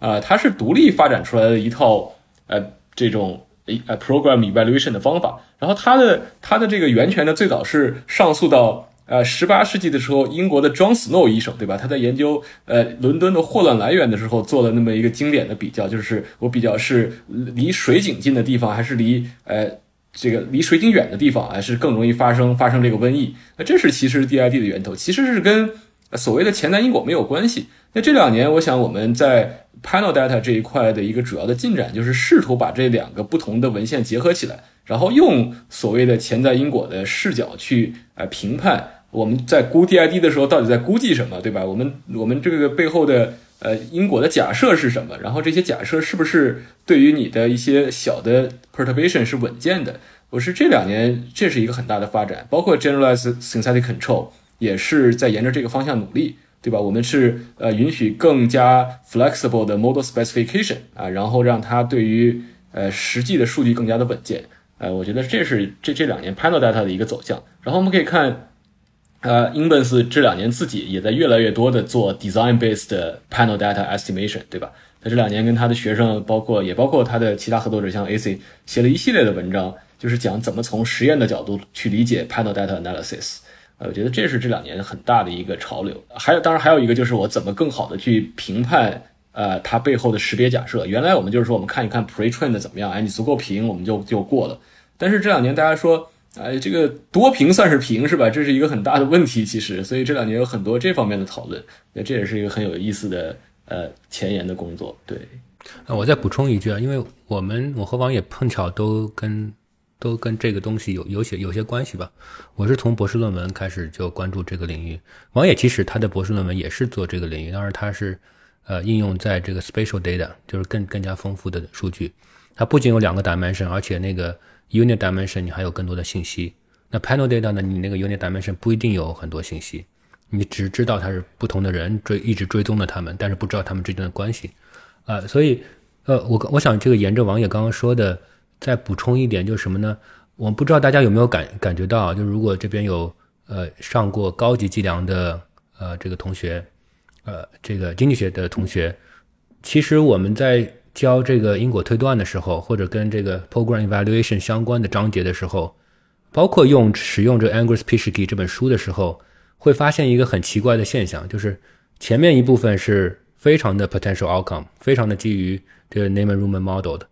啊，它是独立发展出来的一套呃这种呃 program evaluation 的方法。然后它的它的这个源泉呢，最早是上诉到。呃，十八世纪的时候，英国的 John Snow 医生，对吧？他在研究呃伦敦的霍乱来源的时候，做了那么一个经典的比较，就是我比较是离水井近的地方，还是离呃这个离水井远的地方，还是更容易发生发生这个瘟疫？那这是其实 DID 的源头，其实是跟所谓的潜在因果没有关系。那这两年，我想我们在 Panel Data 这一块的一个主要的进展，就是试图把这两个不同的文献结合起来，然后用所谓的潜在因果的视角去呃评判。我们在估 DID 的时候，到底在估计什么，对吧？我们我们这个背后的呃因果的假设是什么？然后这些假设是不是对于你的一些小的 perturbation 是稳健的？我是这两年这是一个很大的发展，包括 generalized synthetic control 也是在沿着这个方向努力，对吧？我们是呃允许更加 flexible 的 model specification 啊，然后让它对于呃实际的数据更加的稳健。呃，我觉得这是这这两年 panel data 的一个走向。然后我们可以看。呃，Inbes 这两年自己也在越来越多的做 design-based panel data estimation，对吧？他这两年跟他的学生，包括也包括他的其他合作者，像 AC 写了一系列的文章，就是讲怎么从实验的角度去理解 panel data analysis。呃，我觉得这是这两年很大的一个潮流。还有，当然还有一个就是我怎么更好的去评判呃它背后的识别假设。原来我们就是说我们看一看 pre-trained 怎么样，哎，你足够平我们就就过了。但是这两年大家说。哎，这个多平算是平是吧？这是一个很大的问题，其实，所以这两年有很多这方面的讨论，那这也是一个很有意思的呃前沿的工作。对，啊，我再补充一句啊，因为我们我和王也碰巧都跟都跟这个东西有有些有些关系吧。我是从博士论文开始就关注这个领域，王也其实他的博士论文也是做这个领域，当然他是呃应用在这个 spatial data，就是更更加丰富的数据。它不仅有两个 dimension，而且那个。Unit dimension 你还有更多的信息，那 panel data 呢？你那个 unit dimension 不一定有很多信息，你只知道它是不同的人追一直追踪了他们，但是不知道他们之间的关系，啊，所以呃，我我想这个沿着王爷刚刚说的再补充一点，就是什么呢？我不知道大家有没有感感觉到，就如果这边有呃上过高级计量的呃这个同学，呃这个经济学的同学，其实我们在。教这个因果推断的时候，或者跟这个 program evaluation 相关的章节的时候，包括用使用这 Angus Pischke 这本书的时候，会发现一个很奇怪的现象，就是前面一部分是非常的 potential outcome，非常的基于这个 Neyman-Rubin model 的，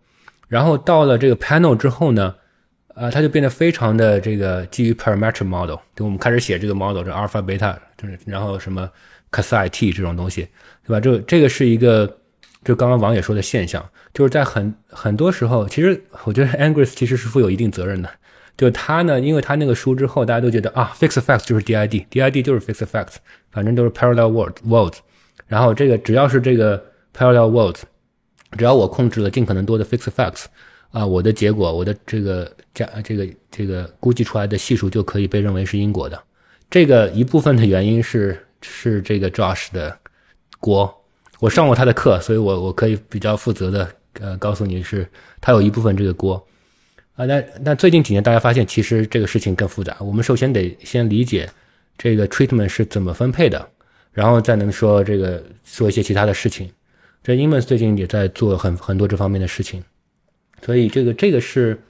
然后到了这个 panel 之后呢，呃，它就变得非常的这个基于 parametric model，就我们开始写这个 model，这 alpha beta，就是然后什么 c a s i t 这种东西，对吧？这这个是一个。就刚刚王也说的现象，就是在很很多时候，其实我觉得 Angus 其实是负有一定责任的。就他呢，因为他那个书之后，大家都觉得啊，fixed facts 就是 DID，DID 就是 fixed facts，反正都是 parallel world worlds。然后这个只要是这个 parallel worlds，只要我控制了尽可能多的 fixed facts，啊，我的结果，我的这个加这个这个估计出来的系数就可以被认为是因果的。这个一部分的原因是是这个 Josh 的锅。我上过他的课，所以我我可以比较负责的呃告诉你是他有一部分这个锅啊。那那最近几年大家发现其实这个事情更复杂。我们首先得先理解这个 treatment 是怎么分配的，然后再能说这个做一些其他的事情。这 i m n s 最近也在做很很多这方面的事情，所以这个这个是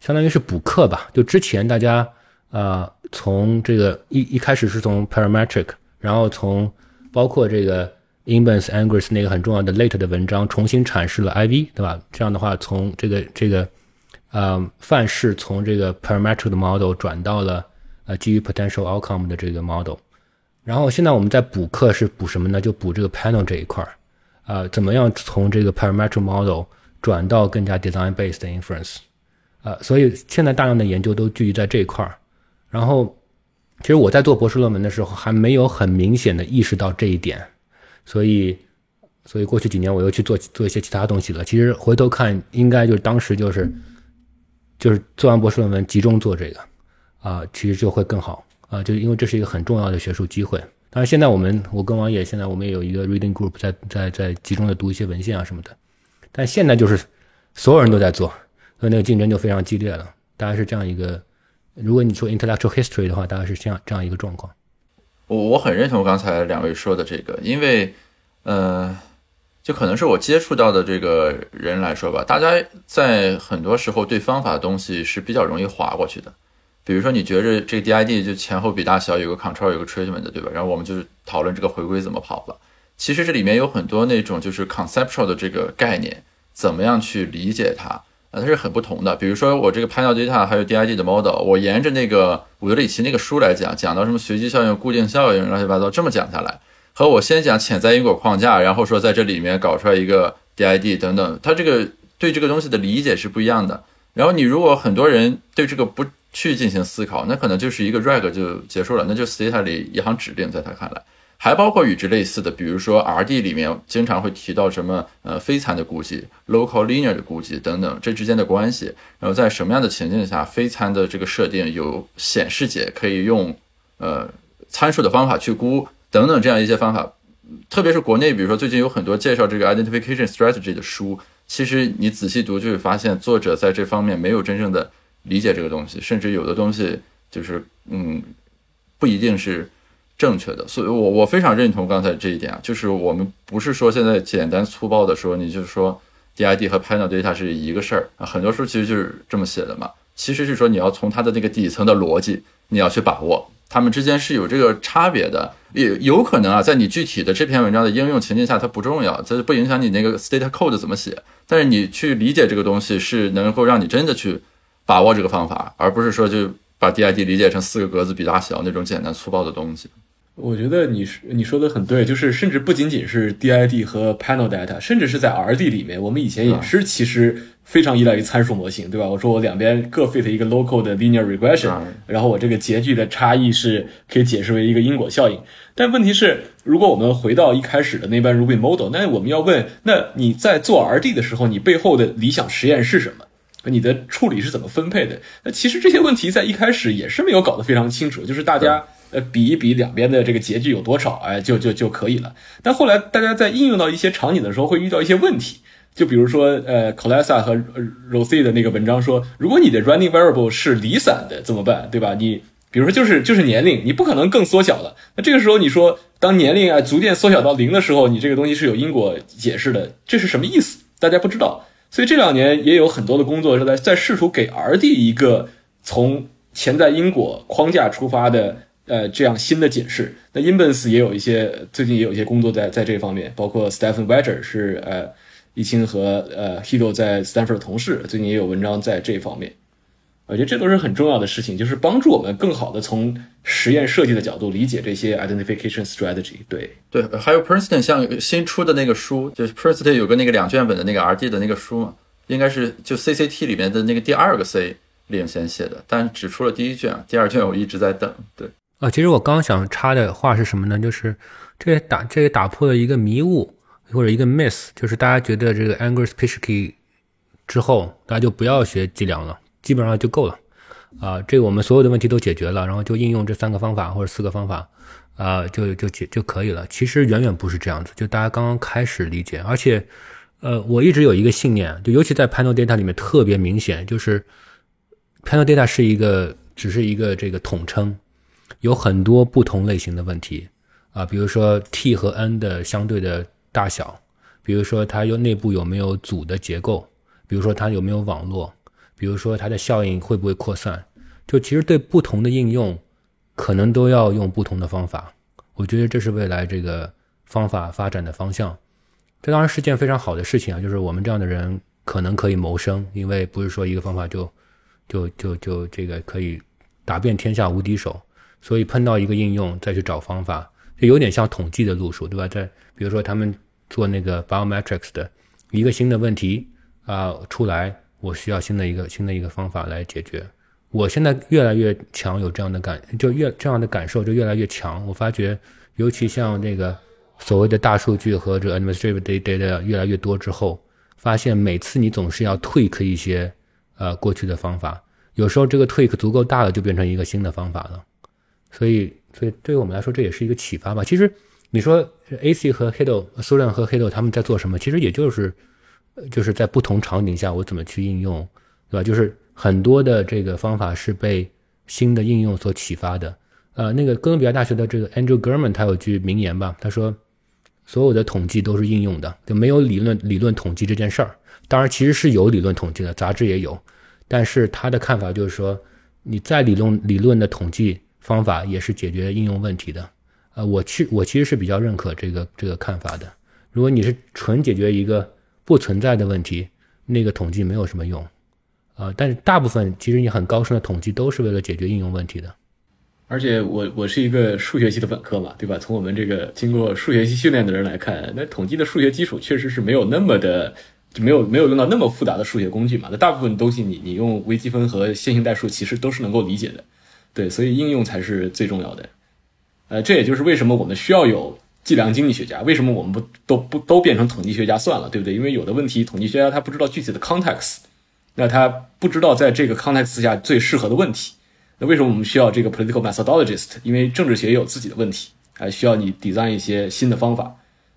相当于是补课吧。就之前大家啊从这个一一开始是从 parametric。然后从包括这个 Imbens Angers 那个很重要的 late 的文章重新阐释了 IV，对吧？这样的话，从这个这个呃范式从这个 parametric 的 model 转到了呃基于 potential outcome 的这个 model。然后现在我们在补课是补什么呢？就补这个 panel 这一块儿，啊，怎么样从这个 parametric model 转到更加 design based inference，啊，所以现在大量的研究都聚集在这一块儿。然后，其实我在做博士论文的时候还没有很明显的意识到这一点，所以，所以过去几年我又去做做一些其他东西了。其实回头看，应该就是当时就是就是做完博士论文集中做这个，啊，其实就会更好。啊，就因为这是一个很重要的学术机会。当然，现在我们我跟王野现在我们也有一个 reading group，在在在集中的读一些文献啊什么的。但现在就是所有人都在做，所以那个竞争就非常激烈了。大概是这样一个，如果你说 intellectual history 的话，大概是这样这样一个状况。我我很认同刚才两位说的这个，因为呃，就可能是我接触到的这个人来说吧，大家在很多时候对方法的东西是比较容易划过去的。比如说，你觉着这个 DID 就前后比大小，有个 control，有个 treatment，对吧？然后我们就是讨论这个回归怎么跑了。其实这里面有很多那种就是 conceptual 的这个概念，怎么样去理解它啊？它是很不同的。比如说我这个 panel data 还有 DID 的 model，我沿着那个伍德里奇那个书来讲，讲到什么随机效应、固定效应，乱七八糟这么讲下来，和我先讲潜在因果框架，然后说在这里面搞出来一个 DID 等等，它这个对这个东西的理解是不一样的。然后你如果很多人对这个不去进行思考，那可能就是一个 reg 就结束了，那就 stata 里一行指令，在他看来，还包括与之类似的，比如说 RD 里面经常会提到什么呃非残的估计、local linear 的估计等等，这之间的关系，然后在什么样的情境下非残的这个设定有显示解可以用呃参数的方法去估等等这样一些方法，特别是国内，比如说最近有很多介绍这个 identification strategy 的书，其实你仔细读就会发现作者在这方面没有真正的。理解这个东西，甚至有的东西就是嗯，不一定是正确的，所以我我非常认同刚才这一点啊，就是我们不是说现在简单粗暴的说，你就是说 DID 和 panel data 是一个事儿啊，很多书其实就是这么写的嘛，其实是说你要从它的那个底层的逻辑，你要去把握，它们之间是有这个差别的，也有可能啊，在你具体的这篇文章的应用情境下，它不重要，这不影响你那个 state code 怎么写，但是你去理解这个东西，是能够让你真的去。把握这个方法，而不是说就把 DID 理解成四个格子比大小那种简单粗暴的东西。我觉得你你说的很对，就是甚至不仅仅是 DID 和 panel data，甚至是在 RD 里面，我们以前也是其实非常依赖于参数模型，对吧？我说我两边各 fit 一个 local 的 linear regression，然后我这个截距的差异是可以解释为一个因果效应。但问题是，如果我们回到一开始的那班 Ruby model，那我们要问，那你在做 RD 的时候，你背后的理想实验是什么？你的处理是怎么分配的？那其实这些问题在一开始也是没有搞得非常清楚，就是大家呃比一比两边的这个截距有多少，哎，就就就可以了。但后来大家在应用到一些场景的时候，会遇到一些问题，就比如说呃 c o l e s a 和 Rosie 的那个文章说，如果你的 running variable 是离散的怎么办？对吧？你比如说就是就是年龄，你不可能更缩小了。那这个时候你说，当年龄啊逐渐缩小到零的时候，你这个东西是有因果解释的，这是什么意思？大家不知道。所以这两年也有很多的工作是在在试图给 RD 一个从潜在因果框架出发的呃这样新的解释。那 Inbes 也有一些最近也有一些工作在在这方面，包括 Stephen Wedger 是呃易清和呃 Hido 在 Stanford 的同事，最近也有文章在这方面。我觉得这都是很重要的事情，就是帮助我们更好的从实验设计的角度理解这些 identification strategy。对对，还有 Princeton 像新出的那个书，就是 Princeton 有个那个两卷本的那个 RD 的那个书嘛，应该是就 CCT 里面的那个第二个 C 领先写的，但只出了第一卷，第二卷我一直在等。对啊，其实我刚想插的话是什么呢？就是这也打这也打破了一个迷雾或者一个 miss，就是大家觉得这个 Angus Pischke 之后，大家就不要学计量了。基本上就够了，啊，这个我们所有的问题都解决了，然后就应用这三个方法或者四个方法，啊，就就解就可以了。其实远远不是这样子，就大家刚刚开始理解，而且，呃，我一直有一个信念，就尤其在 panel data 里面特别明显，就是 panel data 是一个只是一个这个统称，有很多不同类型的问题，啊，比如说 t 和 n 的相对的大小，比如说它有内部有没有组的结构，比如说它有没有网络。比如说它的效应会不会扩散？就其实对不同的应用，可能都要用不同的方法。我觉得这是未来这个方法发展的方向。这当然是件非常好的事情啊，就是我们这样的人可能可以谋生，因为不是说一个方法就就就就这个可以打遍天下无敌手。所以碰到一个应用再去找方法，就有点像统计的路数，对吧？在比如说他们做那个 biometrics 的一个新的问题啊出来，我需要新的一个新的一个方法来解决。我现在越来越强有这样的感，就越这样的感受就越来越强。我发觉，尤其像这个所谓的大数据和这 administrative data 越来越多之后，发现每次你总是要 tweak 一些呃过去的方法，有时候这个 tweak 足够大了，就变成一个新的方法了。所以，所以对于我们来说，这也是一个启发吧。其实，你说 AC 和 Hado、苏亮和 Hado 他们在做什么？其实也就是，就是在不同场景下我怎么去应用，对吧？就是很多的这个方法是被新的应用所启发的。呃，那个哥伦比亚大学的这个 Andrew German 他有句名言吧，他说：“所有的统计都是应用的，就没有理论理论统计这件事儿。当然，其实是有理论统计的，杂志也有。但是他的看法就是说，你在理论理论的统计。”方法也是解决应用问题的，呃，我去我其实是比较认可这个这个看法的。如果你是纯解决一个不存在的问题，那个统计没有什么用，啊，但是大部分其实你很高深的统计都是为了解决应用问题的。而且我我是一个数学系的本科嘛，对吧？从我们这个经过数学系训练的人来看，那统计的数学基础确实是没有那么的，就没有没有用到那么复杂的数学工具嘛。那大部分东西你你用微积分和线性代数其实都是能够理解的。对，所以应用才是最重要的，呃，这也就是为什么我们需要有计量经济学家，为什么我们不都不都变成统计学家算了，对不对？因为有的问题，统计学家他不知道具体的 context，那他不知道在这个 context 下最适合的问题，那为什么我们需要这个 political methodologist？因为政治学也有自己的问题，还需要你 design 一些新的方法，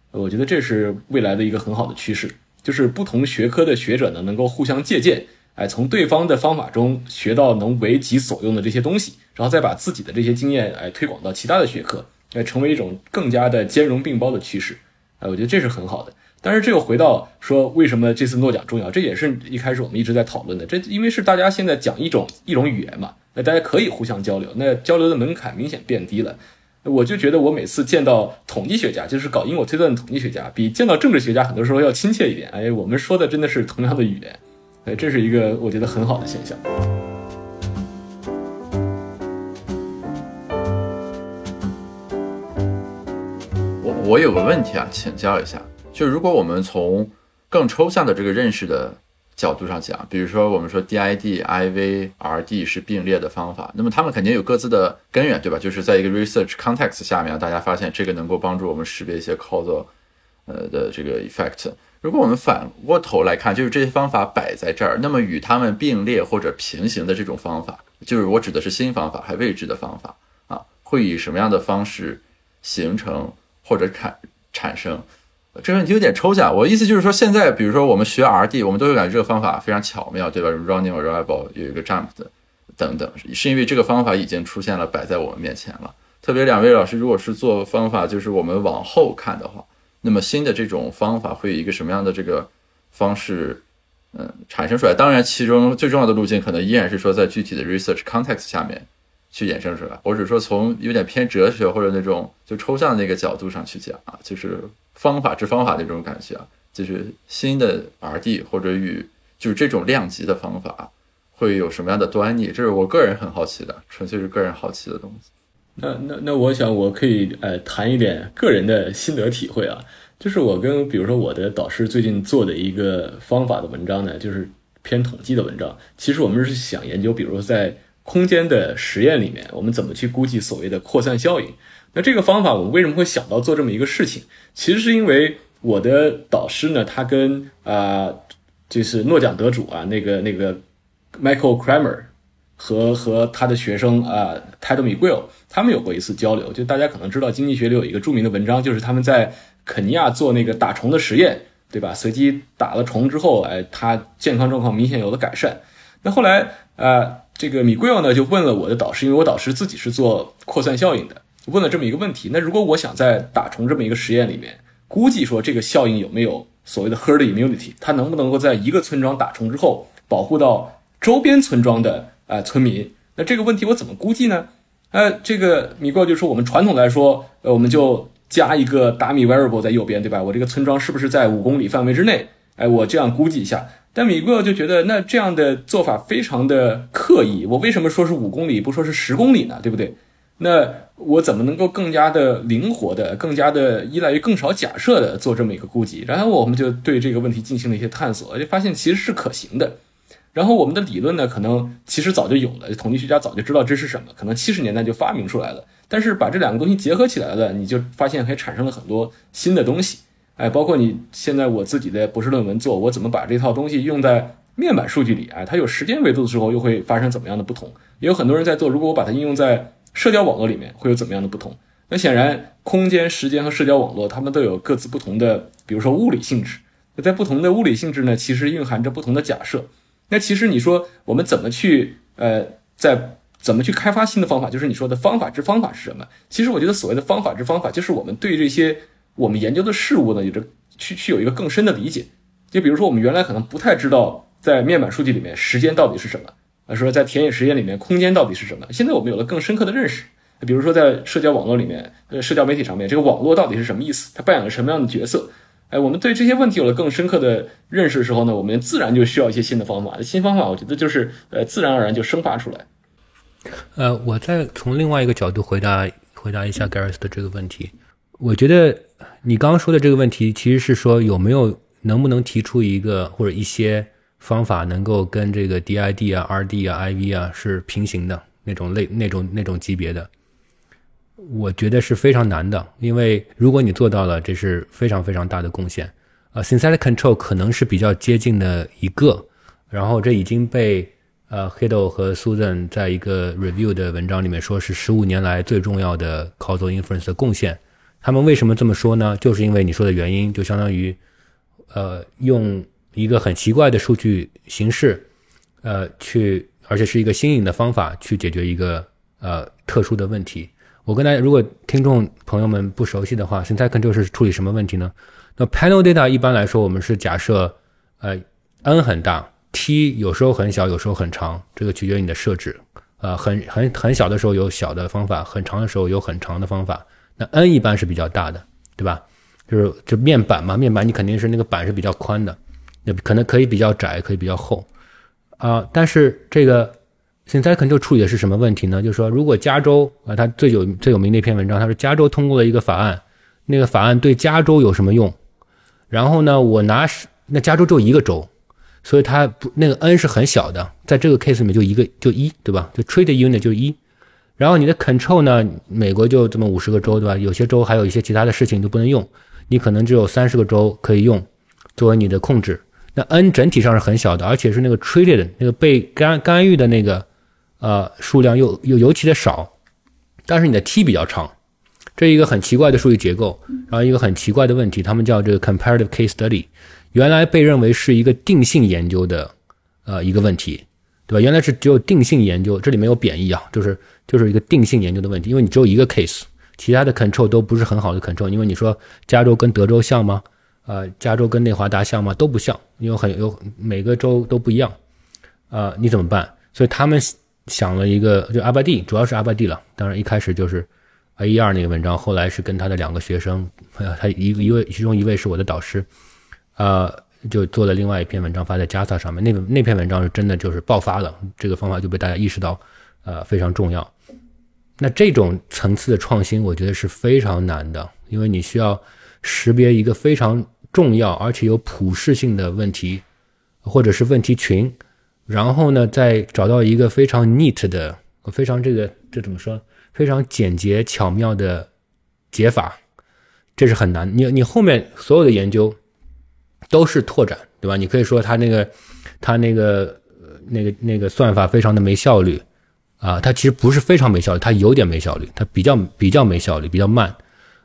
我觉得这是未来的一个很好的趋势，就是不同学科的学者呢能够互相借鉴。哎，从对方的方法中学到能为己所用的这些东西，然后再把自己的这些经验哎推广到其他的学科，哎，成为一种更加的兼容并包的趋势。哎，我觉得这是很好的。但是这又回到说，为什么这次诺奖重要？这也是一开始我们一直在讨论的。这因为是大家现在讲一种一种语言嘛，那大家可以互相交流，那交流的门槛明显变低了。我就觉得我每次见到统计学家，就是搞因果推断的统计学家，比见到政治学家很多时候要亲切一点。哎，我们说的真的是同样的语言。哎，这是一个我觉得很好的现象。我我有个问题啊，请教一下，就如果我们从更抽象的这个认识的角度上讲，比如说我们说 DID、IV、RD 是并列的方法，那么他们肯定有各自的根源，对吧？就是在一个 research context 下面，大家发现这个能够帮助我们识别一些 causal 呃的这个 effect。如果我们反过头来看，就是这些方法摆在这儿，那么与它们并列或者平行的这种方法，就是我指的是新方法还未知的方法啊，会以什么样的方式形成或者产产生？这个问题有点抽象。我意思就是说，现在比如说我们学 RD，我们都有感觉这个方法非常巧妙，对吧？Running reliable 有一个 jump 的等等，是因为这个方法已经出现了，摆在我们面前了。特别两位老师，如果是做方法，就是我们往后看的话。那么新的这种方法会以一个什么样的这个方式，嗯，产生出来？当然，其中最重要的路径可能依然是说在具体的 research context 下面去衍生出来。或者说从有点偏哲学或者那种就抽象的那个角度上去讲啊，就是方法之方法那种感觉啊，就是新的 RD 或者与就是这种量级的方法会有什么样的端倪？这是我个人很好奇的，纯粹是个人好奇的东西。那那那，我想我可以呃谈一点个人的心得体会啊，就是我跟比如说我的导师最近做的一个方法的文章呢，就是偏统计的文章。其实我们是想研究，比如说在空间的实验里面，我们怎么去估计所谓的扩散效应。那这个方法我为什么会想到做这么一个事情？其实是因为我的导师呢，他跟啊就是诺奖得主啊那个那个 Michael Kramer。和和他的学生啊，Ted Miguel，他们有过一次交流。就大家可能知道，经济学里有一个著名的文章，就是他们在肯尼亚做那个打虫的实验，对吧？随机打了虫之后，哎，他健康状况明显有了改善。那后来啊，这个 Miguel 呢就问了我的导师，因为我导师自己是做扩散效应的，问了这么一个问题：那如果我想在打虫这么一个实验里面估计说这个效应有没有所谓的 herd immunity，它能不能够在一个村庄打虫之后保护到周边村庄的？啊，村民，那这个问题我怎么估计呢？呃，这个米过就说我们传统来说，呃，我们就加一个达米 variable 在右边，对吧？我这个村庄是不是在五公里范围之内？哎，我这样估计一下。但米过就觉得，那这样的做法非常的刻意。我为什么说是五公里，不说是十公里呢？对不对？那我怎么能够更加的灵活的、更加的依赖于更少假设的做这么一个估计？然后我们就对这个问题进行了一些探索，就发现其实是可行的。然后我们的理论呢，可能其实早就有了，统计学家早就知道这是什么，可能七十年代就发明出来了。但是把这两个东西结合起来了，你就发现还产生了很多新的东西。哎，包括你现在我自己的博士论文做，我怎么把这套东西用在面板数据里？哎，它有时间维度的时候又会发生怎么样的不同？也有很多人在做，如果我把它应用在社交网络里面，会有怎么样的不同？那显然，空间、时间和社交网络，它们都有各自不同的，比如说物理性质。那在不同的物理性质呢，其实蕴含着不同的假设。那其实你说我们怎么去呃，在怎么去开发新的方法？就是你说的方法之方法是什么？其实我觉得所谓的方法之方法，就是我们对这些我们研究的事物呢，有着去去有一个更深的理解。就比如说我们原来可能不太知道在面板数据里面时间到底是什么，啊说在田野实验里面空间到底是什么。现在我们有了更深刻的认识。比如说在社交网络里面，呃，社交媒体上面，这个网络到底是什么意思？它扮演了什么样的角色？哎，我们对这些问题有了更深刻的认识的时候呢，我们自然就需要一些新的方法。新方法，我觉得就是呃，自然而然就生发出来。呃，我再从另外一个角度回答回答一下 Gareth 的这个问题。我觉得你刚刚说的这个问题，其实是说有没有能不能提出一个或者一些方法，能够跟这个 DID 啊、RD 啊、IV 啊是平行的那种类那种那种级别的。我觉得是非常难的，因为如果你做到了，这是非常非常大的贡献。呃，synthetic control 可能是比较接近的一个，然后这已经被呃 Hiddle 和 Susan 在一个 review 的文章里面说是十五年来最重要的 causal inference 的贡献。他们为什么这么说呢？就是因为你说的原因，就相当于呃用一个很奇怪的数据形式，呃去，而且是一个新颖的方法去解决一个呃特殊的问题。我跟大家，如果听众朋友们不熟悉的话，syntax control 是处理什么问题呢？那 panel data 一般来说，我们是假设，呃，n 很大，t 有时候很小，有时候很长，这个取决于你的设置。呃，很很很小的时候有小的方法，很长的时候有很长的方法。那 n 一般是比较大的，对吧？就是就面板嘛，面板你肯定是那个板是比较宽的，那可能可以比较窄，可以比较厚。啊，但是这个。现在可能就处理的是什么问题呢？就是说，如果加州啊，他最有最有名的一篇文章，他说加州通过了一个法案，那个法案对加州有什么用？然后呢，我拿那加州只有一个州，所以它不那个 n 是很小的，在这个 case 里面就一个就一对吧？就 trade unit 就一，然后你的 control 呢，美国就这么五十个州对吧？有些州还有一些其他的事情都不能用，你可能只有三十个州可以用作为你的控制。那 n 整体上是很小的，而且是那个 traded 那个被干干预的那个。呃，数量又又尤其的少，但是你的 t 比较长，这一个很奇怪的数据结构，然后一个很奇怪的问题，他们叫这个 comparative case study，原来被认为是一个定性研究的呃一个问题，对吧？原来是只有定性研究，这里没有贬义啊，就是就是一个定性研究的问题，因为你只有一个 case，其他的 control 都不是很好的 control，因为你说加州跟德州像吗？呃，加州跟内华达像吗？都不像，因为很有每个州都不一样，呃，你怎么办？所以他们。想了一个，就阿巴蒂，主要是阿巴蒂了。当然一开始就是 A 一二那个文章，后来是跟他的两个学生，他一一位其中一位是我的导师，呃，就做了另外一篇文章发在 JASA 上面。那个那篇文章是真的就是爆发了，这个方法就被大家意识到，呃，非常重要。那这种层次的创新，我觉得是非常难的，因为你需要识别一个非常重要而且有普适性的问题，或者是问题群。然后呢，再找到一个非常 neat 的、非常这个这怎么说？非常简洁巧妙的解法，这是很难。你你后面所有的研究都是拓展，对吧？你可以说他那个他那个那个那个算法非常的没效率啊，它其实不是非常没效率，它有点没效率，它比较比较没效率，比较慢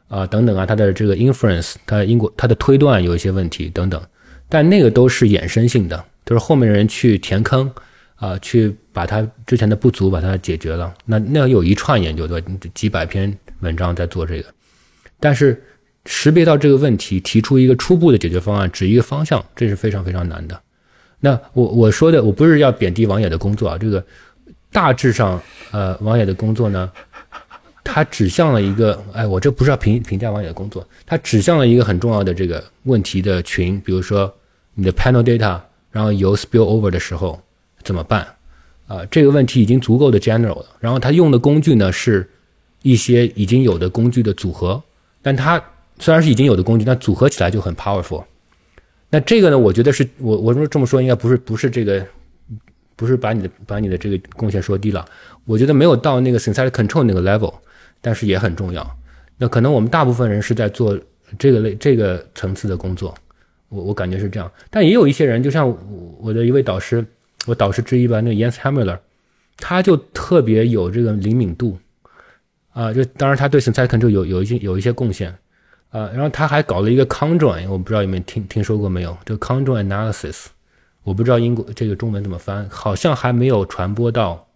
啊等等啊，它的这个 inference，它因果它的推断有一些问题等等，但那个都是衍生性的。就是后面的人去填坑，啊，去把他之前的不足把它解决了。那那有一串研究的？几百篇文章在做这个，但是识别到这个问题，提出一个初步的解决方案，指一个方向，这是非常非常难的。那我我说的，我不是要贬低王野的工作啊，这个大致上，呃，王野的工作呢，它指向了一个，哎，我这不是要评评价网友的工作，它指向了一个很重要的这个问题的群，比如说你的 panel data，然后有 spill over 的时候怎么办？啊，这个问题已经足够的 general 了。然后它用的工具呢是一些已经有的工具的组合，但它虽然是已经有的工具，但组合起来就很 powerful。那这个呢，我觉得是我我说这么说应该不是不是这个。不是把你的把你的这个贡献说低了，我觉得没有到那个 synthetic control 那个 level，但是也很重要。那可能我们大部分人是在做这个类这个层次的工作，我我感觉是这样。但也有一些人，就像我的一位导师，我导师之一吧，那个 Jens Hamler，他就特别有这个灵敏度啊，就当然他对 synthetic control 有有一些有一些贡献啊，然后他还搞了一个 conjoin，我不知道有没有听听说过没有，就 conjoin analysis。我不知道英国这个中文怎么翻，好像还没有传播到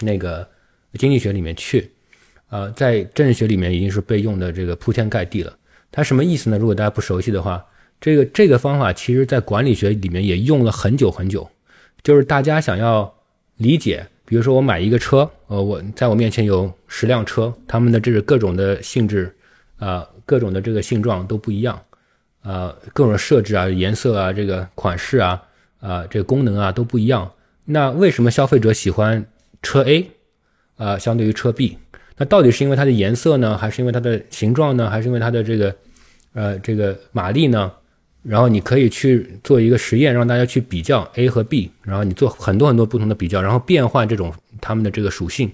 那个经济学里面去，呃，在政治学里面已经是被用的这个铺天盖地了。它什么意思呢？如果大家不熟悉的话，这个这个方法其实在管理学里面也用了很久很久。就是大家想要理解，比如说我买一个车，呃，我在我面前有十辆车，他们的这个各种的性质，啊，各种的这个性状都不一样，啊，各种设置啊、颜色啊、这个款式啊。啊，这个功能啊都不一样。那为什么消费者喜欢车 A 啊，相对于车 B？那到底是因为它的颜色呢，还是因为它的形状呢，还是因为它的这个呃这个马力呢？然后你可以去做一个实验，让大家去比较 A 和 B，然后你做很多很多不同的比较，然后变换这种它们的这个属性，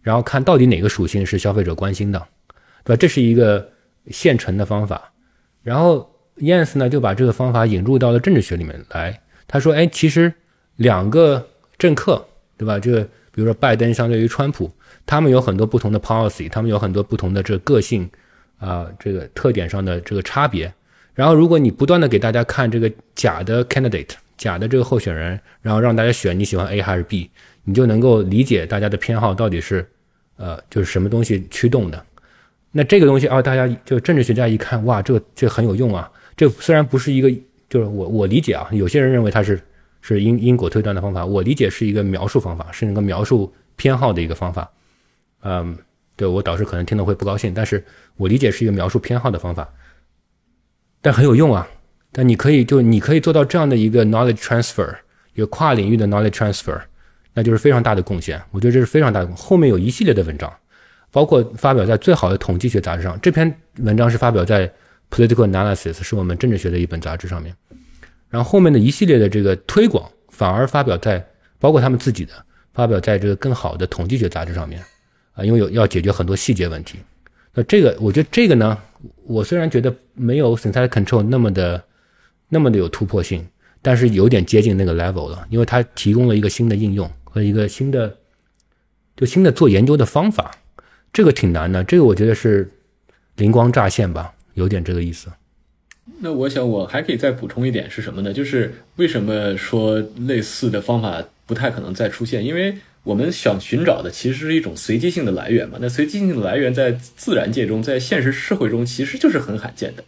然后看到底哪个属性是消费者关心的，对吧？这是一个现成的方法。然后 Yens 呢就把这个方法引入到了政治学里面来。他说：“哎，其实两个政客，对吧？这比如说拜登相对于川普，他们有很多不同的 policy，他们有很多不同的这个个性啊，这个特点上的这个差别。然后，如果你不断的给大家看这个假的 candidate，假的这个候选人，然后让大家选你喜欢 A 还是 B，你就能够理解大家的偏好到底是呃就是什么东西驱动的。那这个东西啊，大家就政治学家一看，哇，这个这很有用啊。这虽然不是一个。”就是我我理解啊，有些人认为它是是因因果推断的方法，我理解是一个描述方法，是一个描述偏好的一个方法。嗯，对我导师可能听了会不高兴，但是我理解是一个描述偏好的方法，但很有用啊。但你可以就你可以做到这样的一个 knowledge transfer，一个跨领域的 knowledge transfer，那就是非常大的贡献。我觉得这是非常大的。后面有一系列的文章，包括发表在最好的统计学杂志上，这篇文章是发表在。Political Analysis 是我们政治学的一本杂志上面，然后后面的一系列的这个推广反而发表在包括他们自己的发表在这个更好的统计学杂志上面啊，因为有要解决很多细节问题。那这个我觉得这个呢，我虽然觉得没有 Synthetic Control 那么的那么的有突破性，但是有点接近那个 level 了，因为它提供了一个新的应用和一个新的就新的做研究的方法，这个挺难的，这个我觉得是灵光乍现吧。有点这个意思，那我想我还可以再补充一点是什么呢？就是为什么说类似的方法不太可能再出现？因为我们想寻找的其实是一种随机性的来源嘛。那随机性的来源在自然界中，在现实社会中其实就是很罕见的。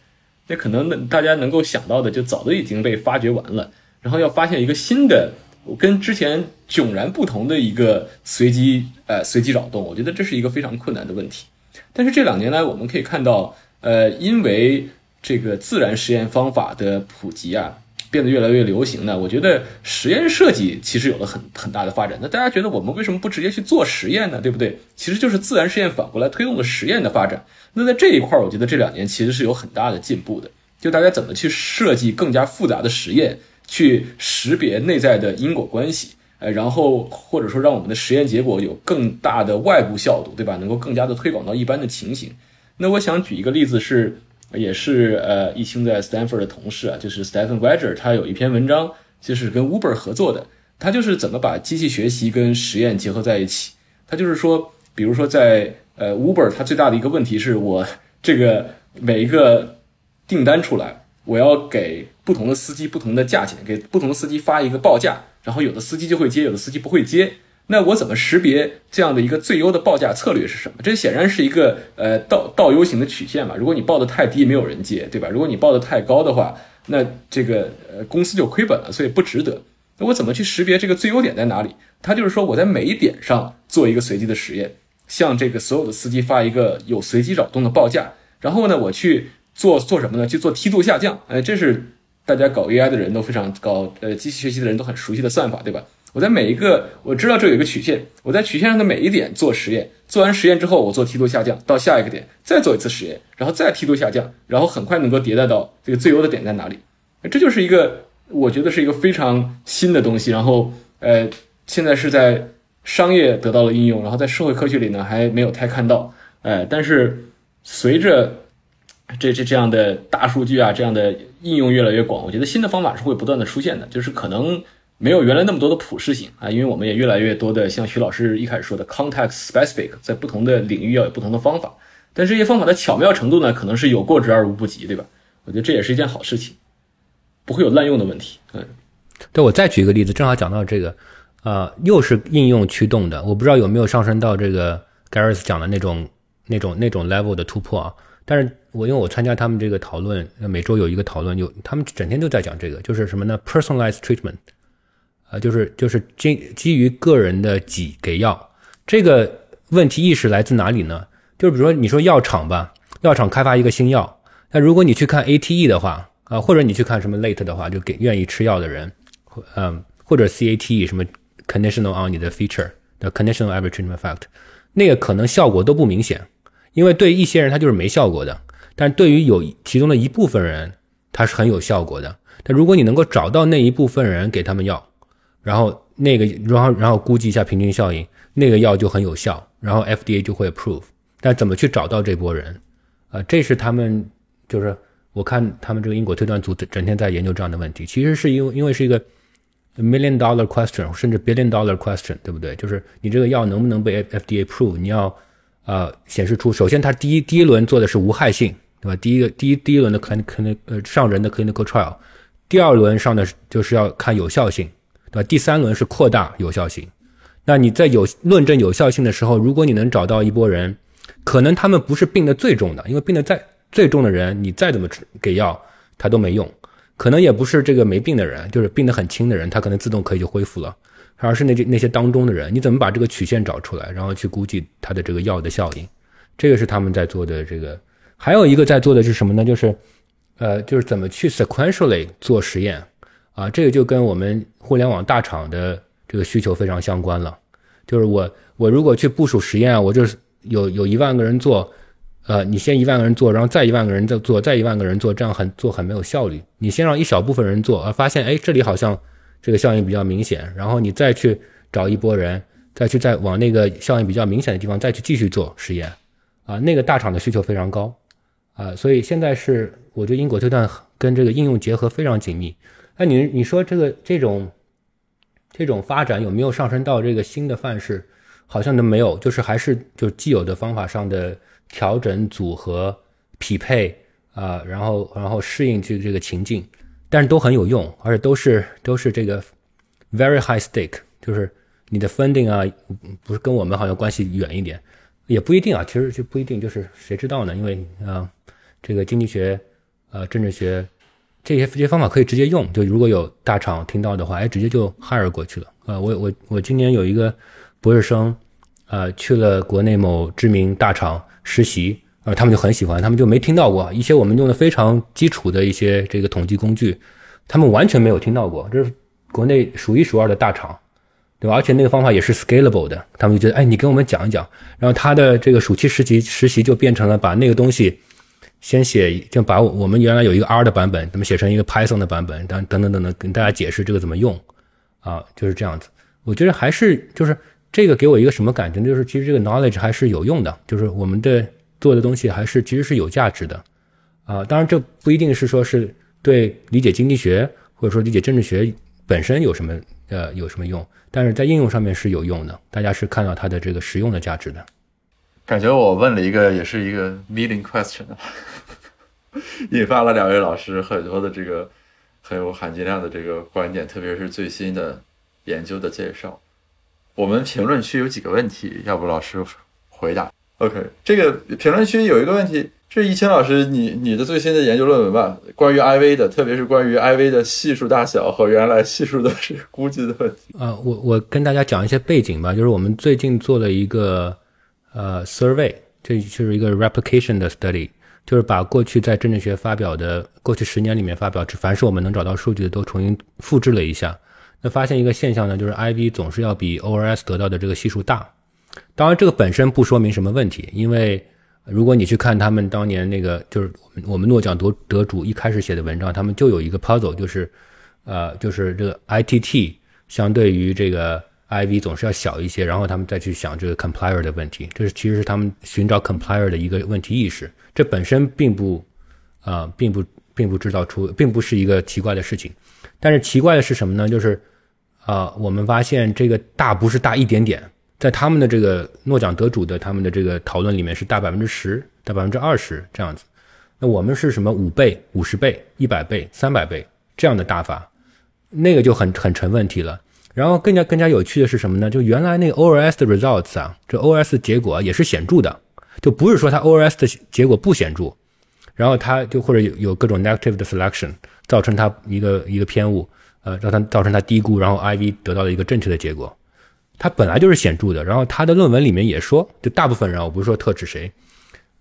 那可能大家能够想到的，就早都已经被发掘完了。然后要发现一个新的，跟之前迥然不同的一个随机呃随机扰动，我觉得这是一个非常困难的问题。但是这两年来，我们可以看到。呃，因为这个自然实验方法的普及啊，变得越来越流行呢，我觉得实验设计其实有了很很大的发展。那大家觉得我们为什么不直接去做实验呢？对不对？其实就是自然实验反过来推动了实验的发展。那在这一块儿，我觉得这两年其实是有很大的进步的。就大家怎么去设计更加复杂的实验，去识别内在的因果关系，呃，然后或者说让我们的实验结果有更大的外部效度，对吧？能够更加的推广到一般的情形。那我想举一个例子是，也是呃，易清在 Stanford 的同事啊，就是 Stephen w e g e r 他有一篇文章，就是跟 Uber 合作的，他就是怎么把机器学习跟实验结合在一起。他就是说，比如说在呃 Uber，它最大的一个问题是我这个每一个订单出来，我要给不同的司机不同的价钱，给不同的司机发一个报价，然后有的司机就会接，有的司机不会接。那我怎么识别这样的一个最优的报价策略是什么？这显然是一个呃倒倒 U 型的曲线嘛。如果你报的太低，没有人接，对吧？如果你报的太高的话，那这个呃公司就亏本了，所以不值得。那我怎么去识别这个最优点在哪里？它就是说我在每一点上做一个随机的实验，向这个所有的司机发一个有随机扰动的报价，然后呢，我去做做什么呢？去做梯度下降。哎，这是大家搞 AI 的人都非常搞呃机器学习的人都很熟悉的算法，对吧？我在每一个我知道这有一个曲线，我在曲线上的每一点做实验，做完实验之后，我做梯度下降到下一个点，再做一次实验，然后再梯度下降，然后很快能够迭代到这个最优的点在哪里。这就是一个我觉得是一个非常新的东西，然后呃，现在是在商业得到了应用，然后在社会科学里呢还没有太看到，呃，但是随着这这这样的大数据啊这样的应用越来越广，我觉得新的方法是会不断的出现的，就是可能。没有原来那么多的普适性啊，因为我们也越来越多的像徐老师一开始说的 context specific，在不同的领域要有不同的方法，但这些方法的巧妙程度呢，可能是有过之而无不及，对吧？我觉得这也是一件好事情，不会有滥用的问题。嗯，对我再举一个例子，正好讲到这个，呃，又是应用驱动的，我不知道有没有上升到这个 Gareth 讲的那种那种那种 level 的突破啊。但是我因为我参加他们这个讨论，每周有一个讨论，有他们整天都在讲这个，就是什么呢？personalized treatment。啊，就是就是基基于个人的给给药，这个问题意识来自哪里呢？就是比如说你说药厂吧，药厂开发一个新药，那如果你去看 ATE 的话，啊，或者你去看什么 Late 的话，就给愿意吃药的人，嗯，或者 CATE 什么 Conditional on 你的 feature 的 Conditional average treatment effect，那个可能效果都不明显，因为对一些人他就是没效果的，但对于有其中的一部分人，他是很有效果的。但如果你能够找到那一部分人给他们药，然后那个，然后然后估计一下平均效应，那个药就很有效，然后 FDA 就会 approve。但怎么去找到这波人？啊，这是他们就是我看他们这个因果推断组整天在研究这样的问题。其实是因为因为是一个 million dollar question，甚至 billion dollar question，对不对？就是你这个药能不能被 FDA approve？你要呃显示出，首先它第一第一轮做的是无害性，对吧？第一个第一第一轮的 clinical 呃上人的 clinical trial，第二轮上的就是要看有效性。对吧？第三轮是扩大有效性。那你在有论证有效性的时候，如果你能找到一波人，可能他们不是病的最重的，因为病的再最重的人，你再怎么给药，他都没用。可能也不是这个没病的人，就是病得很轻的人，他可能自动可以就恢复了，而是那那些当中的人，你怎么把这个曲线找出来，然后去估计他的这个药的效应？这个是他们在做的。这个还有一个在做的是什么呢？就是，呃，就是怎么去 sequentially 做实验。啊，这个就跟我们互联网大厂的这个需求非常相关了。就是我我如果去部署实验，我就是有有一万个人做，呃，你先一万个人做，然后再一万个人再做，再一万个人做，这样很做很没有效率。你先让一小部分人做，啊，发现哎这里好像这个效应比较明显，然后你再去找一波人，再去再往那个效应比较明显的地方再去继续做实验，啊，那个大厂的需求非常高，啊，所以现在是我觉得因果推断跟这个应用结合非常紧密。那你你说这个这种这种发展有没有上升到这个新的范式？好像都没有，就是还是就既有的方法上的调整、组合、匹配啊，然后然后适应这这个情境，但是都很有用，而且都是都是这个 very high stake，就是你的 funding 啊，不是跟我们好像关系远一点，也不一定啊，其实就不一定，就是谁知道呢？因为啊，这个经济学、呃政治学。这些这些方法可以直接用，就如果有大厂听到的话，哎，直接就 hire 过去了。呃，我我我今年有一个博士生，呃，去了国内某知名大厂实习，呃，他们就很喜欢，他们就没听到过一些我们用的非常基础的一些这个统计工具，他们完全没有听到过，这是国内数一数二的大厂，对吧？而且那个方法也是 scalable 的，他们就觉得，哎，你给我们讲一讲，然后他的这个暑期实习实习就变成了把那个东西。先写就把我们原来有一个 R 的版本，怎么写成一个 Python 的版本，等等等等，跟大家解释这个怎么用，啊，就是这样子。我觉得还是就是这个给我一个什么感觉，就是其实这个 knowledge 还是有用的，就是我们的做的东西还是其实是有价值的，啊，当然这不一定是说是对理解经济学或者说理解政治学本身有什么呃有什么用，但是在应用上面是有用的，大家是看到它的这个实用的价值的。感觉我问了一个，也是一个 meeting question，引发了两位老师很多的这个很有含金量的这个观点，特别是最新的研究的介绍。我们评论区有几个问题，要不老师回答？OK，这个评论区有一个问题，是易清老师，你你的最新的研究论文吧？关于 IV 的，特别是关于 IV 的系数大小和原来系数的是 估计的问题。啊，我我跟大家讲一些背景吧，就是我们最近做了一个。呃 survey，这就是一个 replication 的 study，就是把过去在政治学发表的过去十年里面发表，凡是我们能找到数据的都重新复制了一下。那发现一个现象呢，就是 IV 总是要比 ORS 得到的这个系数大。当然，这个本身不说明什么问题，因为如果你去看他们当年那个，就是我们诺奖得得主一开始写的文章，他们就有一个 puzzle，就是呃，就是这个 ITT 相对于这个 IV 总是要小一些，然后他们再去想这个 compiler 的问题，这是其实是他们寻找 compiler 的一个问题意识。这本身并不啊，并不并不制造出，并不是一个奇怪的事情。但是奇怪的是什么呢？就是啊，我们发现这个大不是大一点点，在他们的这个诺奖得主的他们的这个讨论里面是大百分之十、大百分之二十这样子。那我们是什么五倍、五十倍、一百倍、三百倍这样的大法，那个就很很成问题了。然后更加更加有趣的是什么呢？就原来那个 OS 的 results 啊，这 OS 结果也是显著的，就不是说它 ORS 的结果不显著，然后它就或者有有各种 negative 的 selection 造成它一个一个偏误。呃，让它造成它低估，然后 IV 得到了一个正确的结果，它本来就是显著的。然后他的论文里面也说，就大部分人，我不是说特指谁，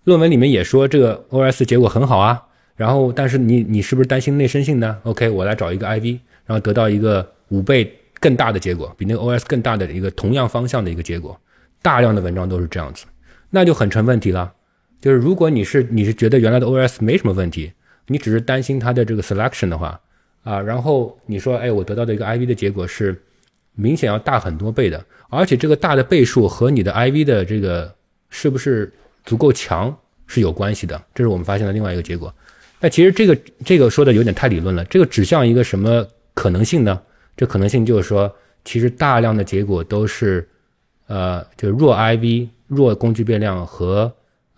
论文里面也说这个 OS 结果很好啊。然后，但是你你是不是担心内生性呢？OK，我来找一个 IV，然后得到一个五倍更大的结果，比那个 OS 更大的一个同样方向的一个结果。大量的文章都是这样子，那就很成问题了。就是如果你是你是觉得原来的 OS 没什么问题，你只是担心它的这个 selection 的话。啊，然后你说，哎，我得到的一个 IV 的结果是明显要大很多倍的，而且这个大的倍数和你的 IV 的这个是不是足够强是有关系的，这是我们发现的另外一个结果。那其实这个这个说的有点太理论了，这个指向一个什么可能性呢？这可能性就是说，其实大量的结果都是，呃，就弱 IV、弱工具变量和。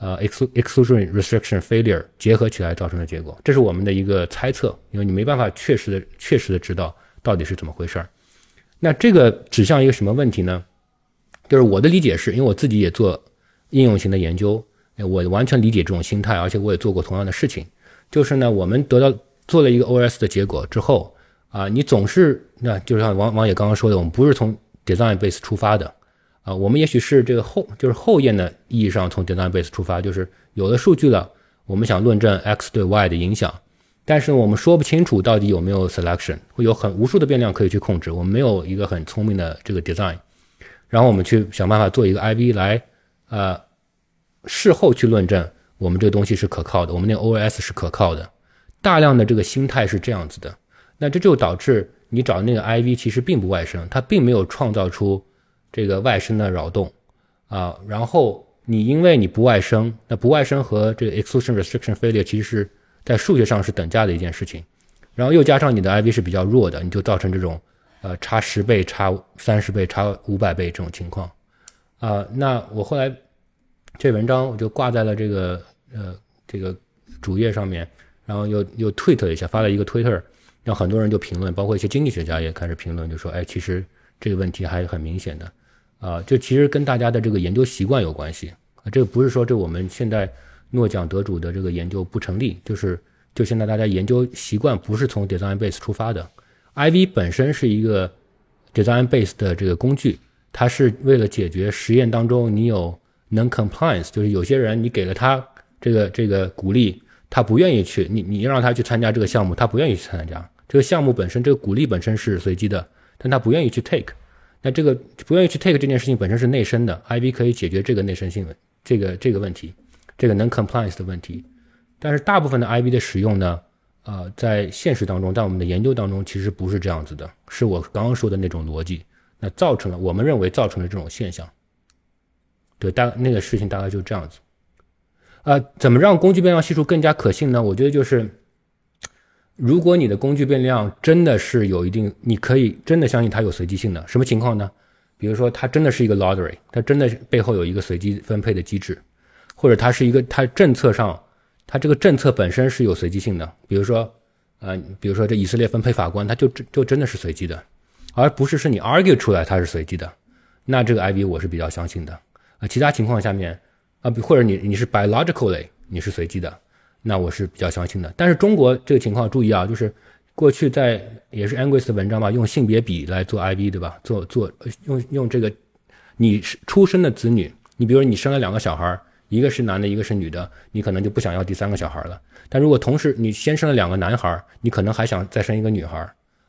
呃，exclusion restriction failure 结合起来造成的结果，这是我们的一个猜测，因为你没办法确实的、确实的知道到底是怎么回事儿。那这个指向一个什么问题呢？就是我的理解是，因为我自己也做应用型的研究，我完全理解这种心态，而且我也做过同样的事情。就是呢，我们得到做了一个 OS 的结果之后，啊，你总是那就像王王野刚刚说的，我们不是从 design base 出发的。啊，我们也许是这个后，就是后验的意义上从 design base 出发，就是有了数据了，我们想论证 x 对 y 的影响，但是我们说不清楚到底有没有 selection，会有很无数的变量可以去控制，我们没有一个很聪明的这个 design，然后我们去想办法做一个 IV 来，呃，事后去论证我们这个东西是可靠的，我们那个 OS 是可靠的，大量的这个心态是这样子的，那这就导致你找的那个 IV 其实并不外生，它并没有创造出。这个外生的扰动，啊，然后你因为你不外生，那不外生和这个 exclusion restriction failure 其实是在数学上是等价的一件事情，然后又加上你的 IV 是比较弱的，你就造成这种呃差十倍、差三十倍、差五百倍这种情况，啊，那我后来这文章我就挂在了这个呃这个主页上面，然后又又 tweet 了一下，发了一个 Twitter，让很多人就评论，包括一些经济学家也开始评论，就说哎，其实这个问题还是很明显的。啊，这其实跟大家的这个研究习惯有关系啊。这个不是说这我们现在诺奖得主的这个研究不成立，就是就现在大家研究习惯不是从 design base 出发的。IV 本身是一个 design base 的这个工具，它是为了解决实验当中你有 non compliance，就是有些人你给了他这个这个鼓励，他不愿意去，你你让他去参加这个项目，他不愿意去参加。这个项目本身这个鼓励本身是随机的，但他不愿意去 take。那这个不愿意去 take 这件事情本身是内生的，IB 可以解决这个内生性的这个这个问题，这个能 compliance 的问题。但是大部分的 IB 的使用呢，呃，在现实当中，在我们的研究当中，其实不是这样子的，是我刚刚说的那种逻辑，那造成了我们认为造成了这种现象。对，大那个事情大概就这样子。啊，怎么让工具变量系数更加可信呢？我觉得就是。如果你的工具变量真的是有一定，你可以真的相信它有随机性的，什么情况呢？比如说它真的是一个 lottery，它真的背后有一个随机分配的机制，或者它是一个它政策上，它这个政策本身是有随机性的。比如说，呃，比如说这以色列分配法官，它就就真的是随机的，而不是是你 argue 出来它是随机的。那这个 IV 我是比较相信的。啊，其他情况下面，啊，或者你你是 biologically 你是随机的。那我是比较相信的，但是中国这个情况注意啊，就是过去在也是 Angus 的文章吧，用性别比来做 IB 对吧？做做用用这个你出生的子女，你比如你生了两个小孩，一个是男的，一个是女的，你可能就不想要第三个小孩了。但如果同时你先生了两个男孩，你可能还想再生一个女孩，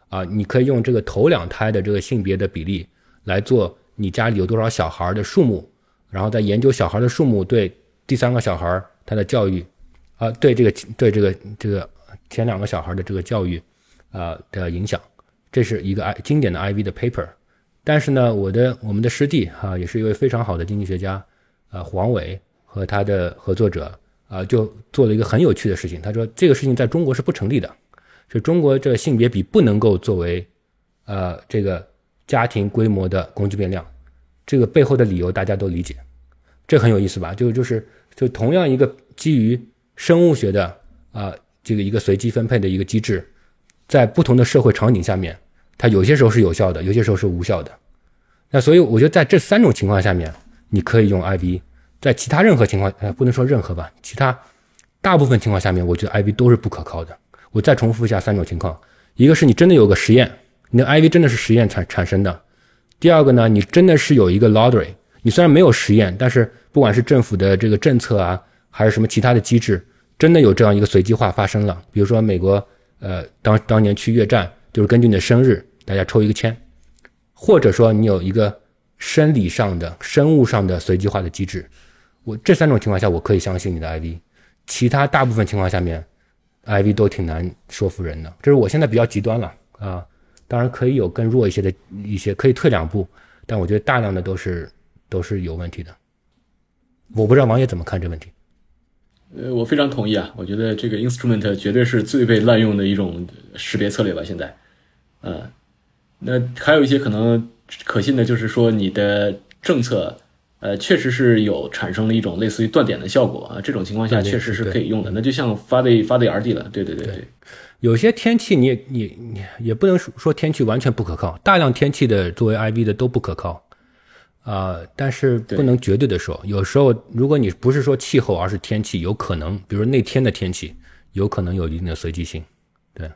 啊，你可以用这个头两胎的这个性别的比例来做你家里有多少小孩的数目，然后再研究小孩的数目对第三个小孩他的教育，啊，对这个对这个这个前两个小孩的这个教育，啊的影响。这是一个 I 经典的 IV 的 paper，但是呢，我的我们的师弟哈也是一位非常好的经济学家，呃，黄伟和他的合作者啊，就做了一个很有趣的事情。他说这个事情在中国是不成立的，是中国这性别比不能够作为呃这个家庭规模的工具变量。这个背后的理由大家都理解，这很有意思吧？就就是就同样一个基于生物学的啊这个一个随机分配的一个机制，在不同的社会场景下面。它有些时候是有效的，有些时候是无效的。那所以我觉得在这三种情况下面，你可以用 IV。在其他任何情况，呃，不能说任何吧，其他大部分情况下面，我觉得 IV 都是不可靠的。我再重复一下三种情况：一个是你真的有个实验，你的 IV 真的是实验产产生的；第二个呢，你真的是有一个 lottery，你虽然没有实验，但是不管是政府的这个政策啊，还是什么其他的机制，真的有这样一个随机化发生了。比如说美国，呃，当当年去越战。就是根据你的生日，大家抽一个签，或者说你有一个生理上的、生物上的随机化的机制。我这三种情况下，我可以相信你的 IV。其他大部分情况下面，IV 都挺难说服人的。这是我现在比较极端了啊。当然可以有更弱一些的一些，可以退两步，但我觉得大量的都是都是有问题的。我不知道王爷怎么看这问题。呃，我非常同意啊。我觉得这个 instrument 绝对是最被滥用的一种识别策略吧，现在。嗯，那还有一些可能可信的，就是说你的政策，呃，确实是有产生了一种类似于断点的效果啊。这种情况下确实是可以用的。那就像发的发的 RD 了，对对对对。有些天气你你你也不能说天气完全不可靠，大量天气的作为 IV 的都不可靠啊。但是不能绝对的说，有时候如果你不是说气候，而是天气，有可能，比如那天的天气，有可能有一定的随机性。对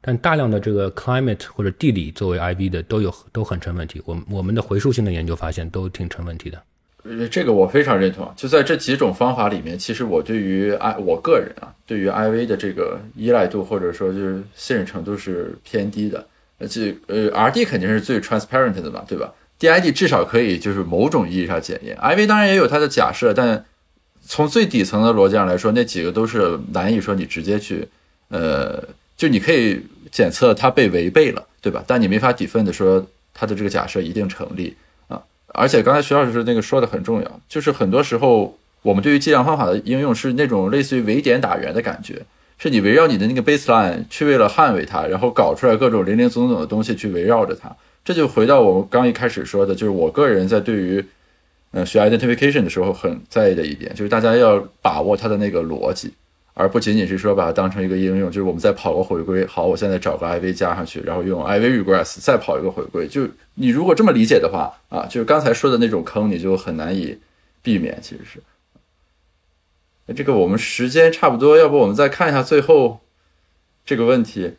但大量的这个 climate 或者地理作为 IV 的都有都很成问题。我我们的回溯性的研究发现都挺成问题的。呃，这个我非常认同。就在这几种方法里面，其实我对于 I 我个人啊，对于 IV 的这个依赖度或者说就是信任程度是偏低的。呃，这呃 RD 肯定是最 transparent 的嘛，对吧？DID 至少可以就是某种意义上检验。IV 当然也有它的假设，但从最底层的逻辑上来说，那几个都是难以说你直接去呃。就你可以检测它被违背了，对吧？但你没法 defend 说它的这个假设一定成立啊。而且刚才徐老师那个说的很重要，就是很多时候我们对于计量方法的应用是那种类似于围点打援的感觉，是你围绕你的那个 baseline 去为了捍卫它，然后搞出来各种零零总总的东西去围绕着它。这就回到我刚一开始说的，就是我个人在对于呃学 identification 的时候很在意的一点，就是大家要把握它的那个逻辑。而不仅仅是说把它当成一个应用，就是我们再跑个回归。好，我现在找个 IV 加上去，然后用 IV regress 再跑一个回归。就你如果这么理解的话啊，就是刚才说的那种坑，你就很难以避免。其实是，这个我们时间差不多，要不我们再看一下最后这个问题：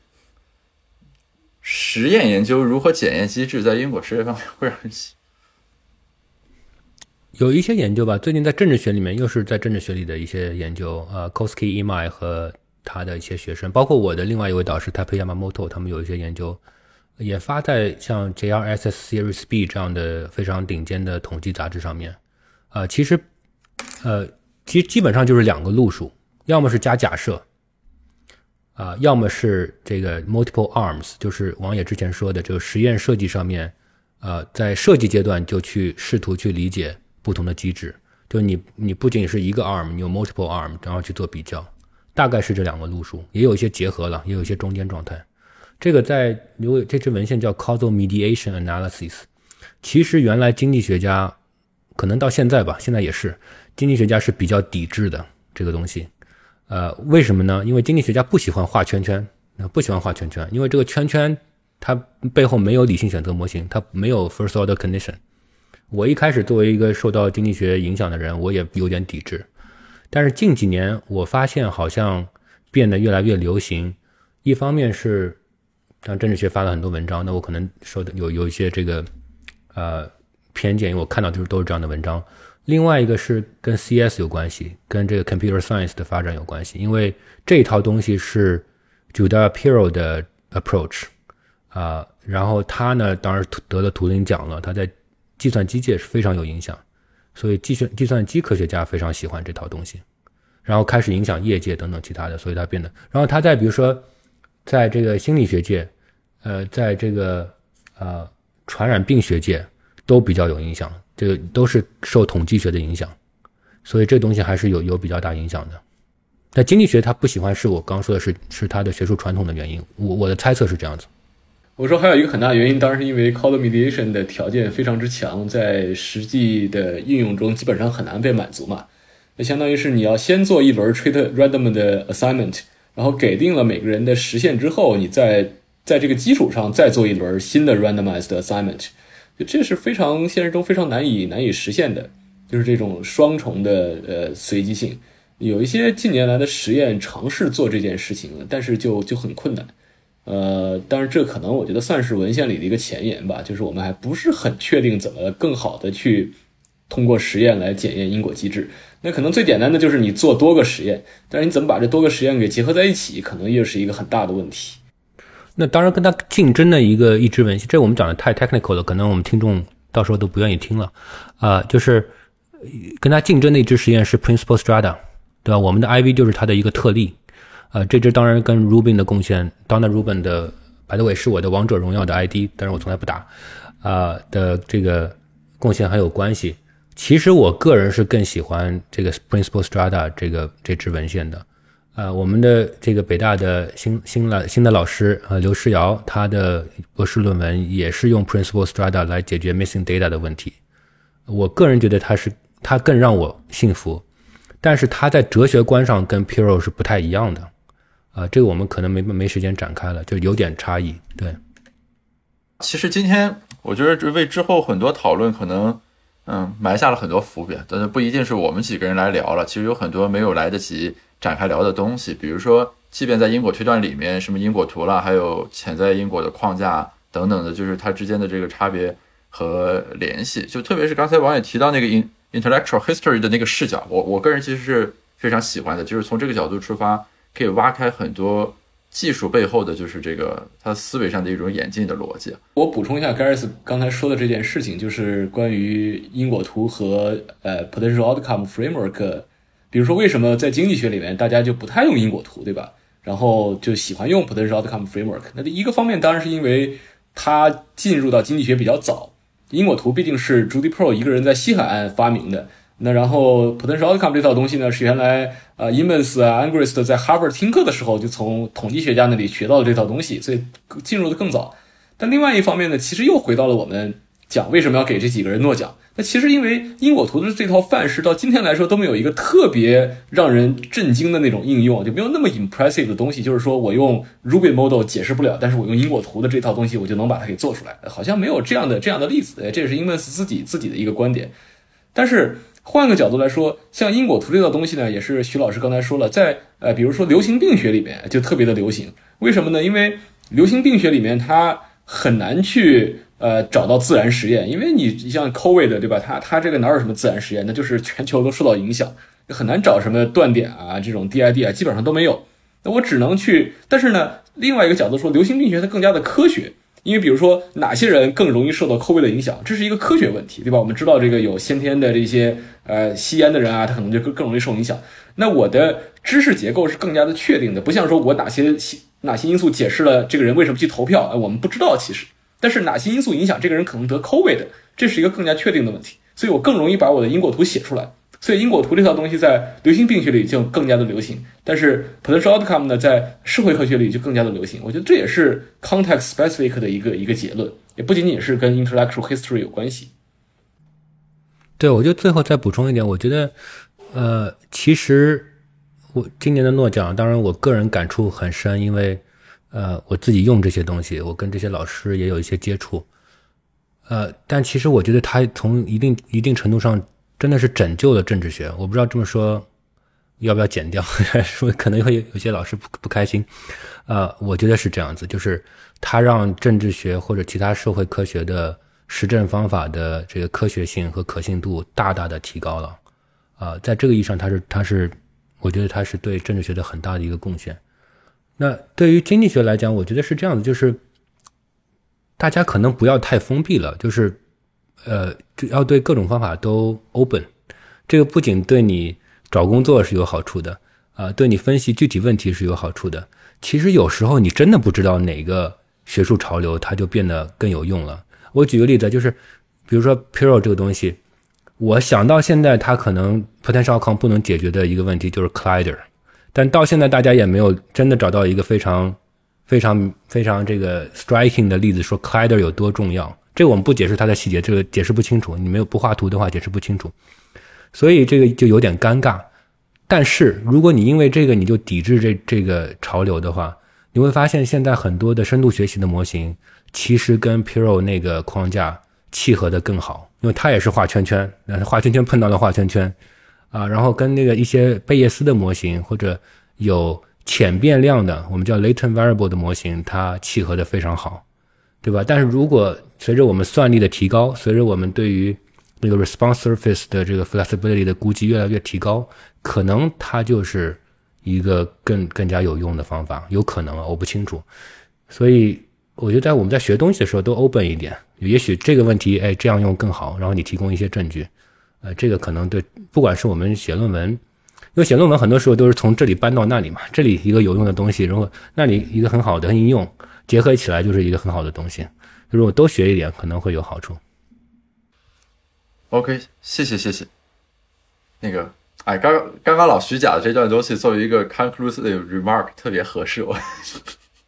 实验研究如何检验机制在因果实验方面会让人。有一些研究吧，最近在政治学里面又是在政治学里的一些研究，呃，Koski Imai 和他的一些学生，包括我的另外一位导师 Tape Yamamoto，他们有一些研究，也发在像 JRSS Series B 这样的非常顶尖的统计杂志上面。啊，其实，呃，其实基本上就是两个路数，要么是加假设，啊，要么是这个 Multiple Arms，就是王野之前说的这个实验设计上面，呃，在设计阶段就去试图去理解。不同的机制，就你你不仅是一个 arm，你有 multiple arm，然后去做比较，大概是这两个路数，也有一些结合了，也有一些中间状态。这个在有这支文献叫 causal mediation analysis，其实原来经济学家可能到现在吧，现在也是经济学家是比较抵制的这个东西。呃，为什么呢？因为经济学家不喜欢画圈圈，不喜欢画圈圈，因为这个圈圈它背后没有理性选择模型，它没有 first order condition。我一开始作为一个受到经济学影响的人，我也有点抵制。但是近几年，我发现好像变得越来越流行。一方面是，像政治学发了很多文章，那我可能受的有有一些这个呃偏见，因为我看到就是都是这样的文章。另外一个是跟 CS 有关系，跟这个 Computer Science 的发展有关系，因为这套东西是 Judah Pirro 的 approach 啊，然后他呢，当然得了图灵奖了，他在计算机界是非常有影响，所以计算计算机科学家非常喜欢这套东西，然后开始影响业界等等其他的，所以他变得，然后他在比如说在这个心理学界，呃，在这个呃传染病学界都比较有影响，这个都是受统计学的影响，所以这东西还是有有比较大影响的。那经济学他不喜欢，是我刚说的是是他的学术传统的原因，我我的猜测是这样子。我说还有一个很大原因，当然是因为 code mediation 的条件非常之强，在实际的应用中基本上很难被满足嘛。那相当于是你要先做一轮 treat random 的 assignment，然后给定了每个人的实现之后，你再在这个基础上再做一轮新的 randomized assignment，就这是非常现实中非常难以难以实现的，就是这种双重的呃随机性。有一些近年来的实验尝试做这件事情，但是就就很困难。呃，当然这可能我觉得算是文献里的一个前沿吧，就是我们还不是很确定怎么更好的去通过实验来检验因果机制。那可能最简单的就是你做多个实验，但是你怎么把这多个实验给结合在一起，可能又是一个很大的问题。那当然跟他竞争的一个一支文献，这我们讲的太 technical 了，可能我们听众到时候都不愿意听了。啊，就是跟他竞争的一支实验是 Principal Strata，对吧？我们的 IV 就是它的一个特例。呃，这支当然跟 Rubin 的贡献 dona Rubin 的，by the way 是我的王者荣耀的 ID，但是我从来不打，啊的这个贡献很有关系。其实我个人是更喜欢这个 Principal Strata 这个这支文献的。呃，我们的这个北大的新新来新的老师呃刘诗尧，他的博士论文也是用 Principal Strata 来解决 Missing Data 的问题。我个人觉得他是他更让我信服，但是他在哲学观上跟 Pirro 是不太一样的。啊，这个我们可能没没时间展开了，就有点差异。对，其实今天我觉得为之后很多讨论可能，嗯，埋下了很多伏笔，但是不一定是我们几个人来聊了。其实有很多没有来得及展开聊的东西，比如说，即便在因果推断里面，什么因果图了，还有潜在因果的框架等等的，就是它之间的这个差别和联系。就特别是刚才王也提到那个 in intellectual history 的那个视角，我我个人其实是非常喜欢的，就是从这个角度出发。可以挖开很多技术背后的就是这个他思维上的一种演进的逻辑。我补充一下 Garis 刚才说的这件事情，就是关于因果图和呃 potential outcome framework。比如说，为什么在经济学里面大家就不太用因果图，对吧？然后就喜欢用 potential outcome framework。那第一个方面当然是因为它进入到经济学比较早，因果图毕竟是 Judy Pro 一个人在西海岸发明的。那然后 potential outcome 这套东西呢，是原来呃 Emmons 啊 Angrist 在 Harvard 听课的时候就从统计学家那里学到的这套东西，所以进入的更早。但另外一方面呢，其实又回到了我们讲为什么要给这几个人诺奖。那其实因为因果图的这套范式到今天来说都没有一个特别让人震惊的那种应用，就没有那么 impressive 的东西。就是说我用 Ruby model 解释不了，但是我用因果图的这套东西我就能把它给做出来，好像没有这样的这样的例子。这也是 Emmons 自己自己的一个观点，但是。换个角度来说，像因果图这套东西呢，也是徐老师刚才说了，在呃，比如说流行病学里面就特别的流行。为什么呢？因为流行病学里面它很难去呃找到自然实验，因为你像 COVID 对吧？它它这个哪有什么自然实验？那就是全球都受到影响，很难找什么断点啊，这种 DID 啊，基本上都没有。那我只能去，但是呢，另外一个角度说，流行病学它更加的科学。因为比如说哪些人更容易受到 COVID 的影响，这是一个科学问题，对吧？我们知道这个有先天的这些呃吸烟的人啊，他可能就更更容易受影响。那我的知识结构是更加的确定的，不像说我哪些哪些因素解释了这个人为什么去投票，我们不知道其实。但是哪些因素影响这个人可能得 COVID，这是一个更加确定的问题，所以我更容易把我的因果图写出来。所以因果图这套东西在流行病学里就更加的流行，但是 potential outcome 呢，在社会科学里就更加的流行。我觉得这也是 context specific 的一个一个结论，也不仅仅是跟 intellectual history 有关系。对，我就最后再补充一点，我觉得，呃，其实我今年的诺奖，当然我个人感触很深，因为呃，我自己用这些东西，我跟这些老师也有一些接触，呃，但其实我觉得他从一定一定程度上。真的是拯救了政治学，我不知道这么说要不要剪掉，说可能会有些老师不不开心。呃，我觉得是这样子，就是他让政治学或者其他社会科学的实证方法的这个科学性和可信度大大的提高了。啊，在这个意义上，它是它是，我觉得它是对政治学的很大的一个贡献。那对于经济学来讲，我觉得是这样子，就是大家可能不要太封闭了，就是呃，要对各种方法都 open。这个不仅对你找工作是有好处的，啊，对你分析具体问题是有好处的。其实有时候你真的不知道哪个学术潮流，它就变得更有用了。我举个例子，就是比如说 puro 这个东西，我想到现在它可能 potential outcome 不能解决的一个问题就是 Collider。但到现在，大家也没有真的找到一个非常、非常、非常这个 striking 的例子，说 Collider 有多重要。这个我们不解释它的细节，这个解释不清楚。你没有不画图的话，解释不清楚。所以这个就有点尴尬。但是如果你因为这个你就抵制这这个潮流的话，你会发现现在很多的深度学习的模型其实跟 Piro 那个框架契合的更好，因为它也是画圈圈，那画圈圈碰到了画圈圈。啊，然后跟那个一些贝叶斯的模型或者有浅变量的，我们叫 latent variable 的模型，它契合的非常好，对吧？但是如果随着我们算力的提高，随着我们对于那个 response surface 的这个 flexibility 的估计越来越提高，可能它就是一个更更加有用的方法，有可能啊，我不清楚。所以我觉得在我们在学东西的时候都 open 一点，也许这个问题，哎，这样用更好，然后你提供一些证据。呃，这个可能对，不管是我们写论文，因为写论文很多时候都是从这里搬到那里嘛，这里一个有用的东西，如果那里一个很好的应用结合起来，就是一个很好的东西。如果多学一点，可能会有好处。OK，谢谢谢谢。那个，哎，刚刚刚刚老徐讲的这段东西，作为一个 conclusive remark，特别合适，我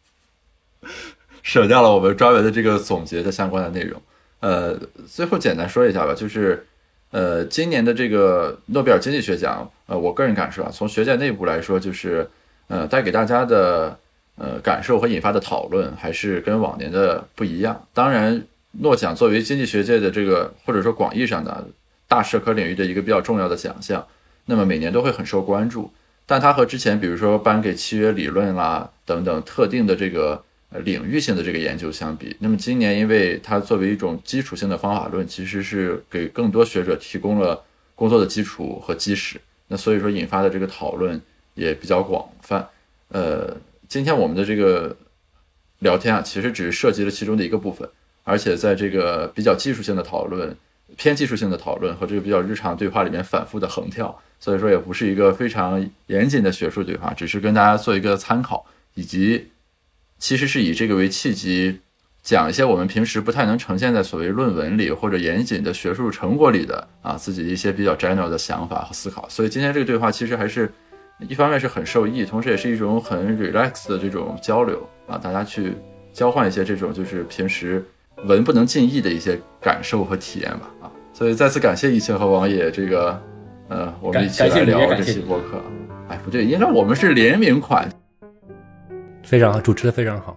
省掉了我们专门的这个总结的相关的内容。呃，最后简单说一下吧，就是。呃，今年的这个诺贝尔经济学奖，呃，我个人感受啊，从学界内部来说，就是呃，带给大家的呃感受和引发的讨论，还是跟往年的不一样。当然，诺奖作为经济学界的这个或者说广义上的大社科领域的一个比较重要的奖项，那么每年都会很受关注。但它和之前比如说颁给契约理论啦等等特定的这个。呃，领域性的这个研究相比，那么今年因为它作为一种基础性的方法论，其实是给更多学者提供了工作的基础和基石。那所以说引发的这个讨论也比较广泛。呃，今天我们的这个聊天啊，其实只是涉及了其中的一个部分，而且在这个比较技术性的讨论、偏技术性的讨论和这个比较日常对话里面反复的横跳，所以说也不是一个非常严谨的学术对话，只是跟大家做一个参考以及。其实是以这个为契机，讲一些我们平时不太能呈现在所谓论文里或者严谨的学术成果里的啊自己一些比较 general 的想法和思考。所以今天这个对话其实还是一方面是很受益，同时也是一种很 relax 的这种交流啊，大家去交换一些这种就是平时文不能尽意的一些感受和体验吧啊。所以再次感谢疫情和王野这个呃我们一起来聊这期播客。哎，不对，应该我们是联名款。非常好，主持的非常好。